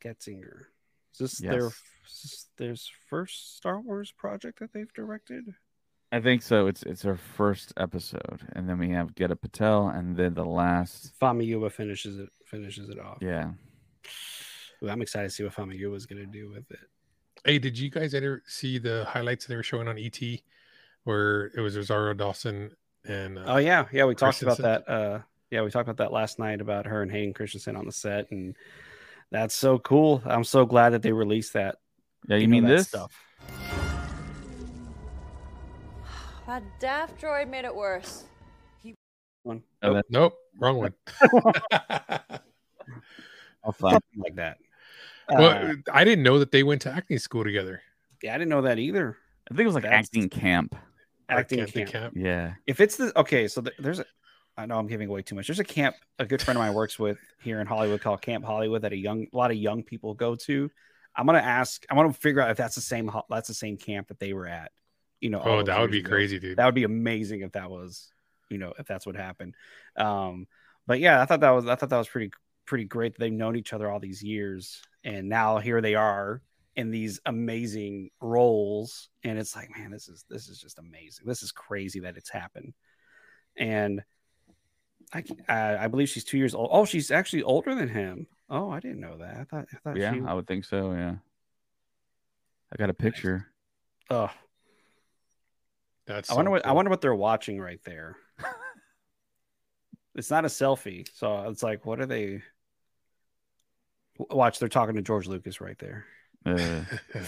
Getzinger. Is this their
Yes.
is this their first Star Wars project that they've directed?
I think so. It's it's her first episode, and then we have Geeta Patel, and then the last.
Famuyiwa finishes it finishes it off.
Yeah,
Ooh, I'm excited to see what Famuyiwa is going to do with it.
Hey, did you guys ever see the highlights they were showing on ET where it was Rosario Dawson and uh,
Oh yeah, yeah, we talked about that. Uh, yeah, we talked about that last night about her and Hayden Christensen on the set, and that's so cool. I'm so glad that they released that.
yeah. You,
know,
mean
that
this?
stuff?
That daft droid made it worse.
One
Oh, that-
nope, wrong one.
I'll find-
something like that.
well,
Uh,
I didn't know that they went to acting school together.
yeah, I didn't know that either.
I think it was like
That's-
acting camp.
Acting
Like,
camp.
camp.
Yeah.
If it's the okay, so th- there's a. I know I'm giving away too much. There's a camp a good friend of mine works with here in Hollywood called Camp Hollywood that a young a lot of young people go to. I'm gonna ask. I want to figure out if that's the same that's the same camp that they were at. You know,
Oh, that would be
ago.
crazy, dude.
That would be amazing if that was, you know, if that's what happened. Um, but yeah, I thought that was I thought that was pretty pretty great that they've known each other all these years, and now here they are in these amazing roles, and it's like, man, this is this is just amazing. This is crazy that it's happened, and I I, I believe she's two years old. Oh, she's actually older than him. Oh, I didn't know that. I thought I thought
Yeah,
she.
I would think so. Yeah. I got a picture.
Oh,
That's
I wonder
so
what I wonder what they're watching right there. it's not a selfie, so it's like, what are they? Watch, they're talking to George Lucas right there.
Uh,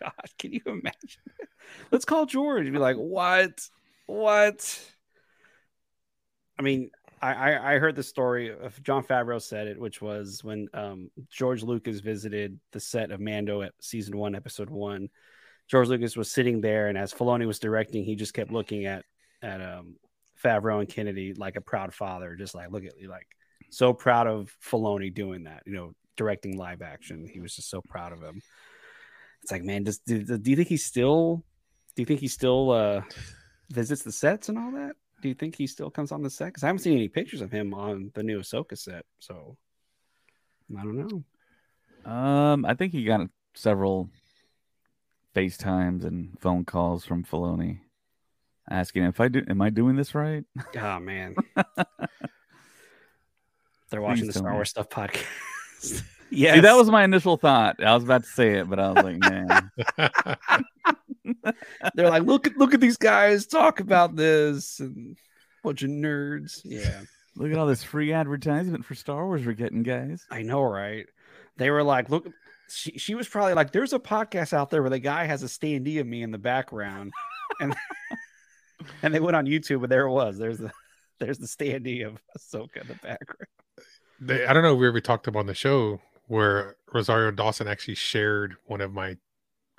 God, can you imagine? Let's call George and be like, what? What? I mean, I, I, I heard the story of Jon Favreau said it, which was when um, George Lucas visited the set of Mando at season one, episode one. George Lucas was sitting there, and as Filoni was directing, he just kept looking at at um, Favreau and Kennedy like a proud father, just like look at you, like so proud of Filoni doing that, you know, directing live action. He was just so proud of him. It's like, man, does do, do you think he still do you think he still uh visits the sets and all that? Do you think he still comes on the set? Because I haven't seen any pictures of him on the new Ahsoka set, so I don't know.
um, I think he got several FaceTimes and phone calls from Filoni asking if I do am I doing this right?
Oh man, they're watching
Please
the Star
me.
Wars stuff podcast.
See, that was my initial thought. I was about to say it, but I was like, man.
They're like, look at look at these guys talk about this and bunch of nerds. Yeah,
Look at all this free advertisement for Star Wars we're getting, guys.
I know, right? They were like, look. She, she was probably like, there's a podcast out there where the guy has a standee of me in the background, and and they went on YouTube, and there it was. There's the there's the standee of Ahsoka in the background.
They, I don't know if we ever talked about on the show where Rosario Dawson actually shared one of my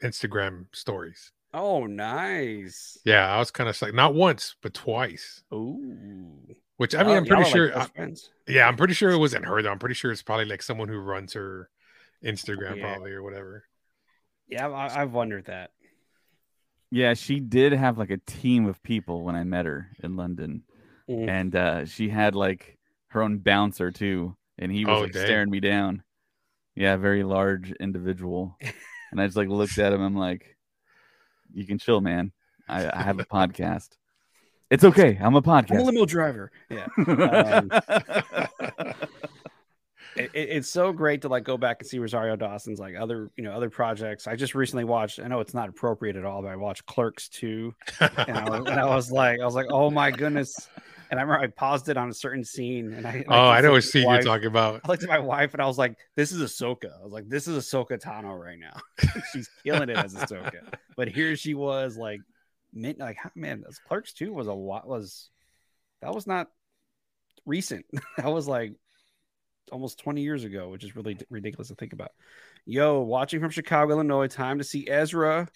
Instagram stories.
Oh, nice.
Yeah, I was kind of like not once, but twice.
Ooh.
Which I mean, I'm pretty sure. I- yeah, I'm pretty sure it wasn't her though. I'm pretty sure it's probably like someone who runs her Instagram,
Yeah.
probably or whatever.
Yeah, I, I've wondered that.
Yeah, she did have like a team of people when I met her in London.
Mm.
And uh she had like her own bouncer too, and he was
Oh,
like,
dang.
staring me down. Yeah, very large individual. and I just like looked at him. I'm like, "You can chill, man. I, I have a podcast. It's okay. I'm a podcast.
I'm a
podcast."
limo driver. Yeah. Um, it, it- it's so great to like go back and see Rosario Dawson's like other you know other projects. I just recently watched. I know it's not appropriate at all, but I watched Clerks two, and I was, and I was like, I was like, oh my goodness. And I remember I paused it on a certain scene, and I and
oh, I know what
at
scene you're talking about.
I looked at my wife and I was like, "This is Ahsoka." I was like, "This is Ahsoka Tano right now. She's killing it as Ahsoka." But here she was, like, mint, like man, Clerks two was a lot was that was not recent. that was like almost twenty years ago, which is really d- ridiculous to think about. Yo, watching from Chicago, Illinois. Time to see Ezra.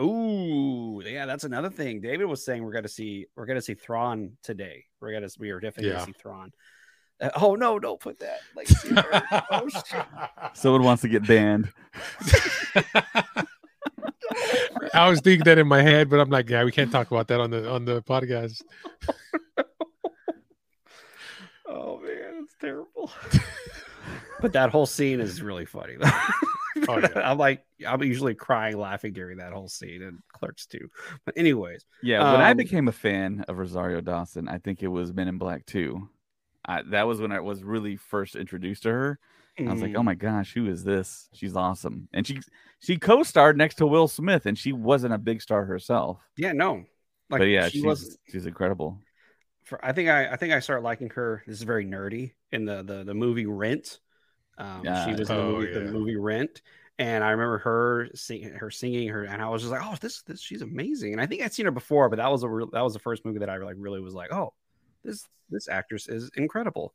Ooh, yeah, that's another thing. David was saying we're gonna see we're gonna see Thrawn today. We're gonna we are definitely
Yeah.
gonna see Thrawn. Uh, oh no, don't put that. Like, oh shit.
Someone wants to get banned.
I was thinking that in my head, but I'm like, yeah, we can't talk about that on the on the podcast.
Oh man, it's terrible. but that whole scene is really funny though.
Oh, yeah.
I'm like, I'm usually crying, laughing during that whole scene, and Clerks too. But anyways,
Yeah, when I
Um,
became a fan of Rosario Dawson, I think it was Men in Black 2. I, that was when I was really first introduced to her. I was like,
mm,
"Oh my gosh, who is this? She's awesome." And she she co-starred next to Will Smith, and she wasn't a big star herself.
yeah, no, like,
but yeah,
she
she's
was.
she's incredible.
For, I think I, I think I started liking her. This is very nerdy in the the the movie Rent. Um,
Yeah.
she was in the
Oh,
movie, the movie Rent, and I remember her sing, her singing her, and I was just like, oh, this this she's amazing. And I think I'd seen her before, but that was a real, that was the first movie that I like really was like, oh, this this actress is incredible.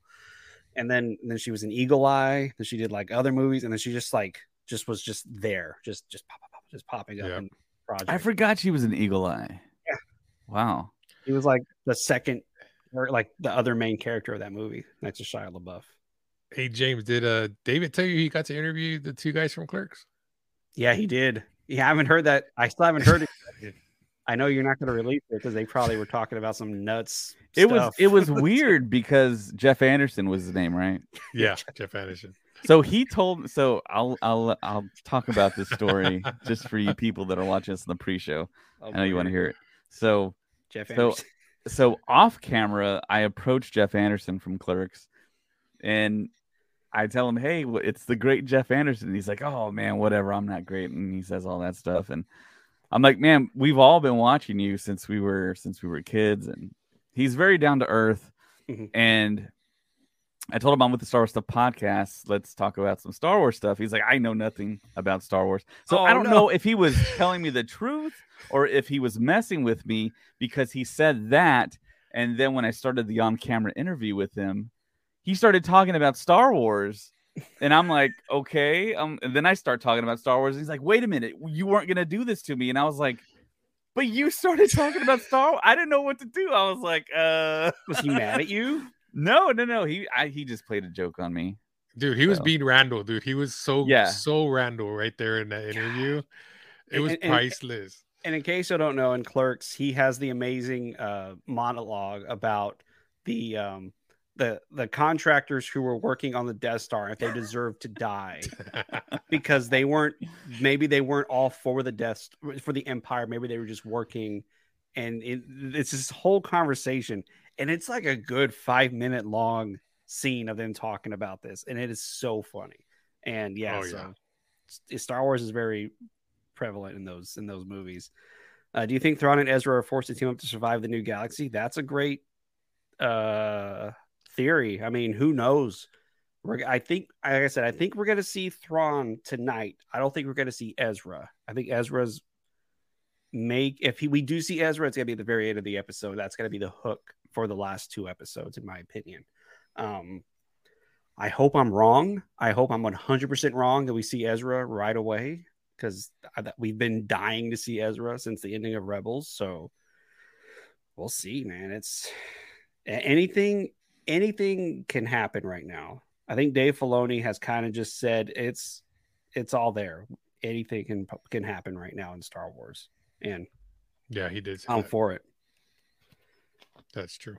And then and then she was in Eagle Eye. Then she did like other movies, and then she just like just was just there, just just pop, pop, pop, just popping up
Yeah.
in projects.
I forgot she was an Eagle Eye.
Yeah.
Wow.
He was like the second, or like the other main character of that movie next to Shia LaBeouf.
Hey James, did uh David tell you he got to interview the two guys from Clerks?
Yeah, he did. You haven't heard that. I still haven't heard it. I know you're not going to release it because they probably were talking about some nuts.
It was it was weird because Jeff Anderson was his name, right?
Yeah, Jeff Anderson.
So he told so I'll I'll I'll talk about this story just for you people that are watching us in the pre-show.
Oh,
I know you want to hear it. So
Jeff
so-
Anderson.
so off camera, I approached Jeff Anderson from Clerks, and I tell him, "Hey, it's the great Jeff Anderson." And he's like, "Oh man, whatever. I'm not great," and he says all that stuff. And I'm like, man, we've all been watching you since we were since we were kids, and he's very down to earth.
Mhm.
And I told him I'm with the Star Wars Stuff podcast. Let's talk about some Star Wars stuff. He's like, I know nothing about Star Wars, so
Oh,
I don't
no.
know if he was telling me the truth or if he was messing with me because he said that, and then when I started the on-camera interview with him, he started talking about Star Wars. And I'm like, okay. Um, and then I start talking about Star Wars. And he's like, wait a minute, you weren't gonna do this to me. And I was like, but you started talking about Star Wars. I didn't know what to do. I was like, uh
Was he mad at you?
no, no, no. He I, he just played a joke on me.
Dude, he was
So-
being Randall, dude. He was so
Yeah.
so Randall right there in that interview. It was
And- and-
priceless.
And in case you don't know, in Clerks, he has the amazing uh, monologue about the um, the the contractors who were working on the Death Star if they deserved to die because they weren't maybe they weren't all for the Death for the Empire. Maybe they were just working, and it, it's this whole conversation, and it's like a good five minute long scene of them talking about this, and it is so funny. And yeah,
Oh,
so
yeah.
Star Wars is very prevalent in those in those movies. Uh, do you think Thrawn and Ezra are forced to team up to survive the new galaxy? That's a great uh, theory. I mean, who knows? We're, I think, like I said, I think we're going to see Thrawn tonight. I don't think we're going to see Ezra. I think Ezra's make if he, we do see Ezra, it's going to be the very end of the episode. That's going to be the hook for the last two episodes, in my opinion. Um, I hope I'm wrong. I hope I'm 100% wrong that we see Ezra right away because we've been dying to see Ezra since the ending of Rebels. So we'll see, man. It's anything, anything can happen right now. I think Dave Filoni has kind of just said it's it's all there. Anything can can happen right now in Star Wars, and
Yeah, he did. Say
I'm
that.
for it.
That's true.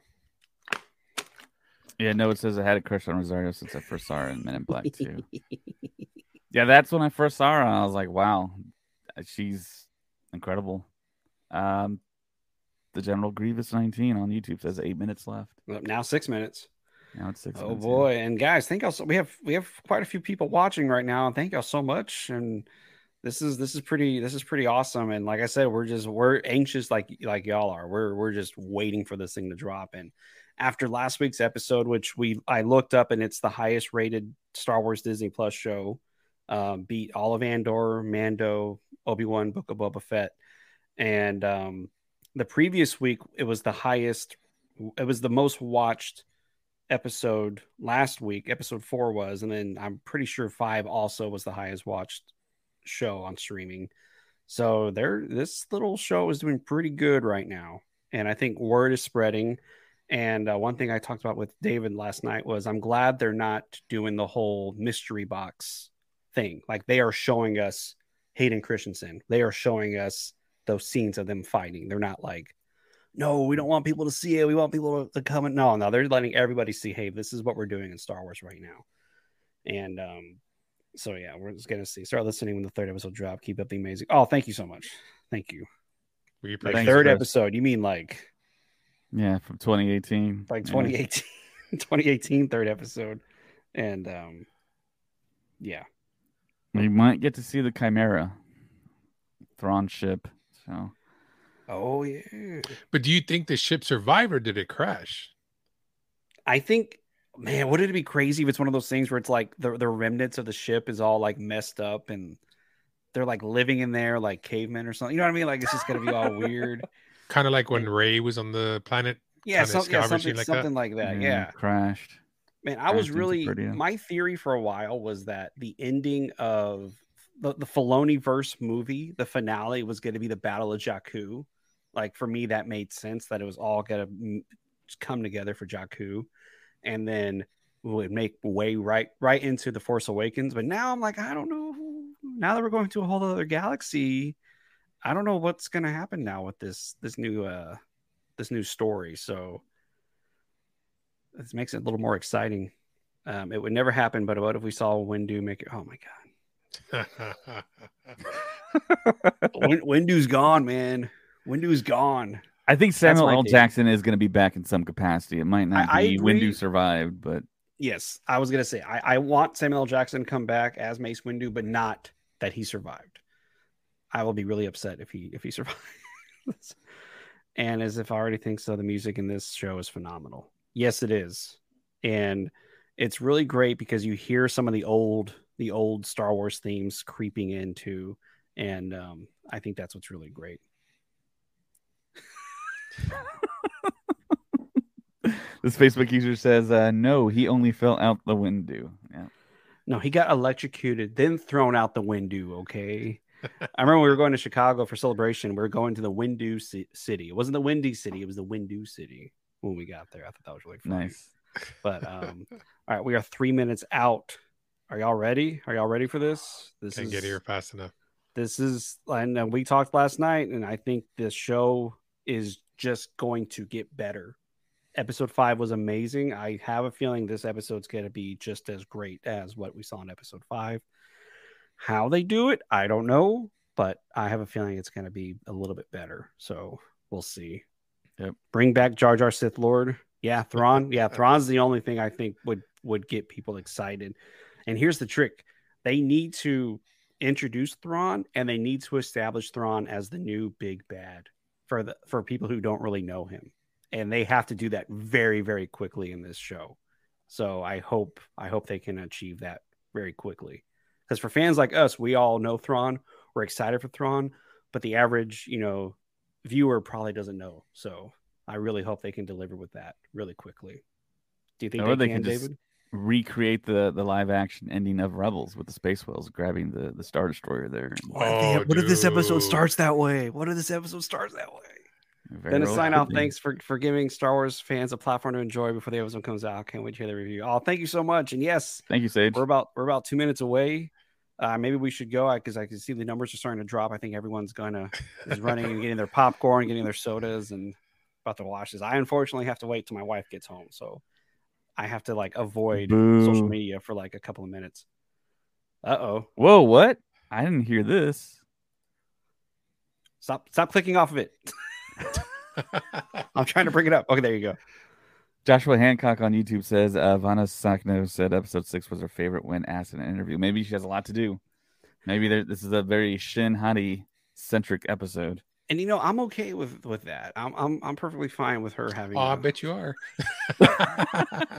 Yeah, no, it says I had a crush on Rosario since I first saw her in Men in Black 2. yeah, that's when I first saw her. And I was like, wow, she's incredible. Um, the General Grievous 19 on YouTube says eight minutes left.
Now six minutes.
Now it's six.
Oh
minutes, yeah.
boy! And guys, thank y'all. So we have we have quite a few people watching right now. and Thank y'all so much. And this is this is pretty this is pretty awesome. And like I said, we're just we're anxious like like y'all are. We're we're just waiting for this thing to drop. And after last week's episode, which we I looked up and it's the highest rated Star Wars Disney Plus show, um, beat all of Andor, Mando, Obi Wan, Book of Boba Fett, and um, the previous week it was the highest. It was the most watched episode last week. Episode four was, and then I'm pretty sure five also was the highest watched show on streaming. So there, this little show is doing pretty good right now, and I think word is spreading. And uh, one thing I talked about with David last night was I'm glad they're not doing the whole mystery box thing. Like they are showing us Hayden Christensen. They are showing us those scenes of them fighting. They're not like, no, we don't want people to see it. We want people to, to come and no, no, they're letting everybody see, hey, this is what we're doing in Star Wars right now. And um, so yeah, we're just gonna see. Start listening when the third episode drop. Keep up the amazing. Oh, thank you so much. Thank you.
We appreciate
Thanks,
third
Chris.
episode. You mean like
Yeah, from 2018.
like
Yeah.
2018, 2018 third episode, and um, yeah,
We might get to see the Chimera Thrawn ship. So
oh yeah.
But do you think the ship survived or did it crash?
I think, man, wouldn't it be crazy if it's one of those things where it's like the the remnants of the ship is all like messed up and they're like living in there like cavemen or something. You know what I mean? Like it's just gonna be all weird.
Kind of like when Rey was on the planet.
Yeah,
Kinda
some, yeah something
like
something
that?
like that.
yeah,
Yeah.
crashed.
Man, I was
crashed into
really my theory for a while was that the ending of the, the Filoni verse movie, the finale was going to be the Battle of Jakku. Like for me, that made sense that it was all going to come together for Jakku, and then would make way right right into the Force Awakens. But now I'm like, I don't know. Now that we're going to a whole other galaxy, I don't know what's going to happen now with this this new uh this new story. So this makes it a little more exciting. Um, it would never happen, but what if we saw Windu make it? Oh my god, Windu's gone, man. Windu's gone.
I think Samuel L.
take.
Jackson is going to be back in some capacity. It might not
I- I
be
agree.
Windu survived, but
Yes, I was gonna say I, I want Samuel L. Jackson to come back as Mace Windu, but not that he survived. I will be really upset if he if he survives. and as if I already think so, the music in this show is phenomenal. Yes, it is, and it's really great because you hear some of the old the old Star Wars themes creeping into, and um, I think that's what's really great.
This Facebook user says, uh, "No, he only fell out the window." Yeah.
No, he got electrocuted, then thrown out the window. Okay. I remember we were going to Chicago for celebration. We were going to the Windu ci- City. It wasn't the Windy City. It was the Windu City when we got there. I thought that was really funny.
Nice.
But um, all right, we are three minutes out. Are y'all ready? Are y'all ready for this? This
Can't
is
get here fast enough.
this is and we talked last night and i think this show is just going to get better episode five was amazing i have a feeling this episode's going to be just as great as what we saw in episode five how they do it i don't know but i have a feeling it's going to be a little bit better so we'll see
Yep.
bring back jar jar sith lord yeah thrawn yeah thrawn's the only thing i think would would get people excited and here's the trick they need to introduce Thrawn and they need to establish Thrawn as the new big bad for the for people who don't really know him. And they have to do that very very quickly in this show. So I hope I hope they can achieve that very quickly. Cuz for fans like us, we all know Thrawn, we're excited for Thrawn, but the average, you know, viewer probably doesn't know. So I really hope they can deliver with that really quickly. Do you think
Or
they,
they
can,
can just-
David?
Recreate the the live action ending of Rebels with the space whales grabbing the the star destroyer there.
What if, they-
Oh,
what if this episode starts that way? What if this episode starts that way?
Very
Then to sign off, thanks for for giving Star Wars fans a platform to enjoy before the episode comes out. Can't wait to hear the review. Oh, thank you so much. And yes,
Thank you, Sage.
we're about we're about two minutes away. Uh, maybe we should go because I can see the numbers are starting to drop. I think everyone's gonna is running and getting their popcorn, getting their sodas, and about to watch this. I unfortunately have to wait till my wife gets home, so I have to like avoid social media for like a couple of minutes. Uh oh,
Whoa, what? I didn't hear this.
stop stop clicking off of it. I'm trying to bring it up. Okay, there you go.
Joshua Hancock on YouTube says uh, Vanna Sakhno said episode six was her favorite when asked in an interview. Maybe she has a lot to do. Maybe there, this is a very Shin Hati centric episode.
And you know, I'm okay with with that. I'm I'm I'm perfectly fine with her having.
Oh, I
a-
bet you are.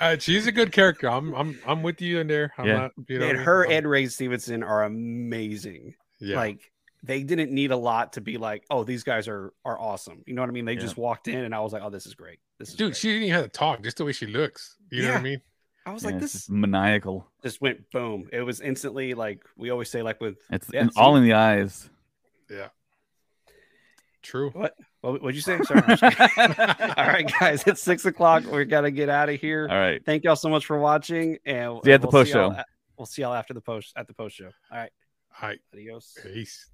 uh, she's a good character. I'm I'm I'm with you in there. I'm
Yeah.
not, you know,
and her
I'm-
and Ray Stevenson are amazing.
yeah.
Like they didn't need a lot to be like, oh, these guys are are awesome. You know what I mean? They
Yeah.
just walked in, and I was like, oh, this is great. This is
dude,
great.
she didn't even have to talk, just the way she looks. You know what I mean?
I was
Yeah,
like, this
just maniacal.
just went boom. It was instantly like we always say, like with
It's
Yeah,
in-
see?
all in the eyes.
Yeah. True.
what what would you say? Sorry. I'm just kidding. All right, guys, it's six o'clock. We gotta get out of here.
All right.
Thank y'all so much for watching, and
See you at the
we'll
post show.
at- We'll see y'all after the post at the post show. All right,
All right.
adios.
Peace.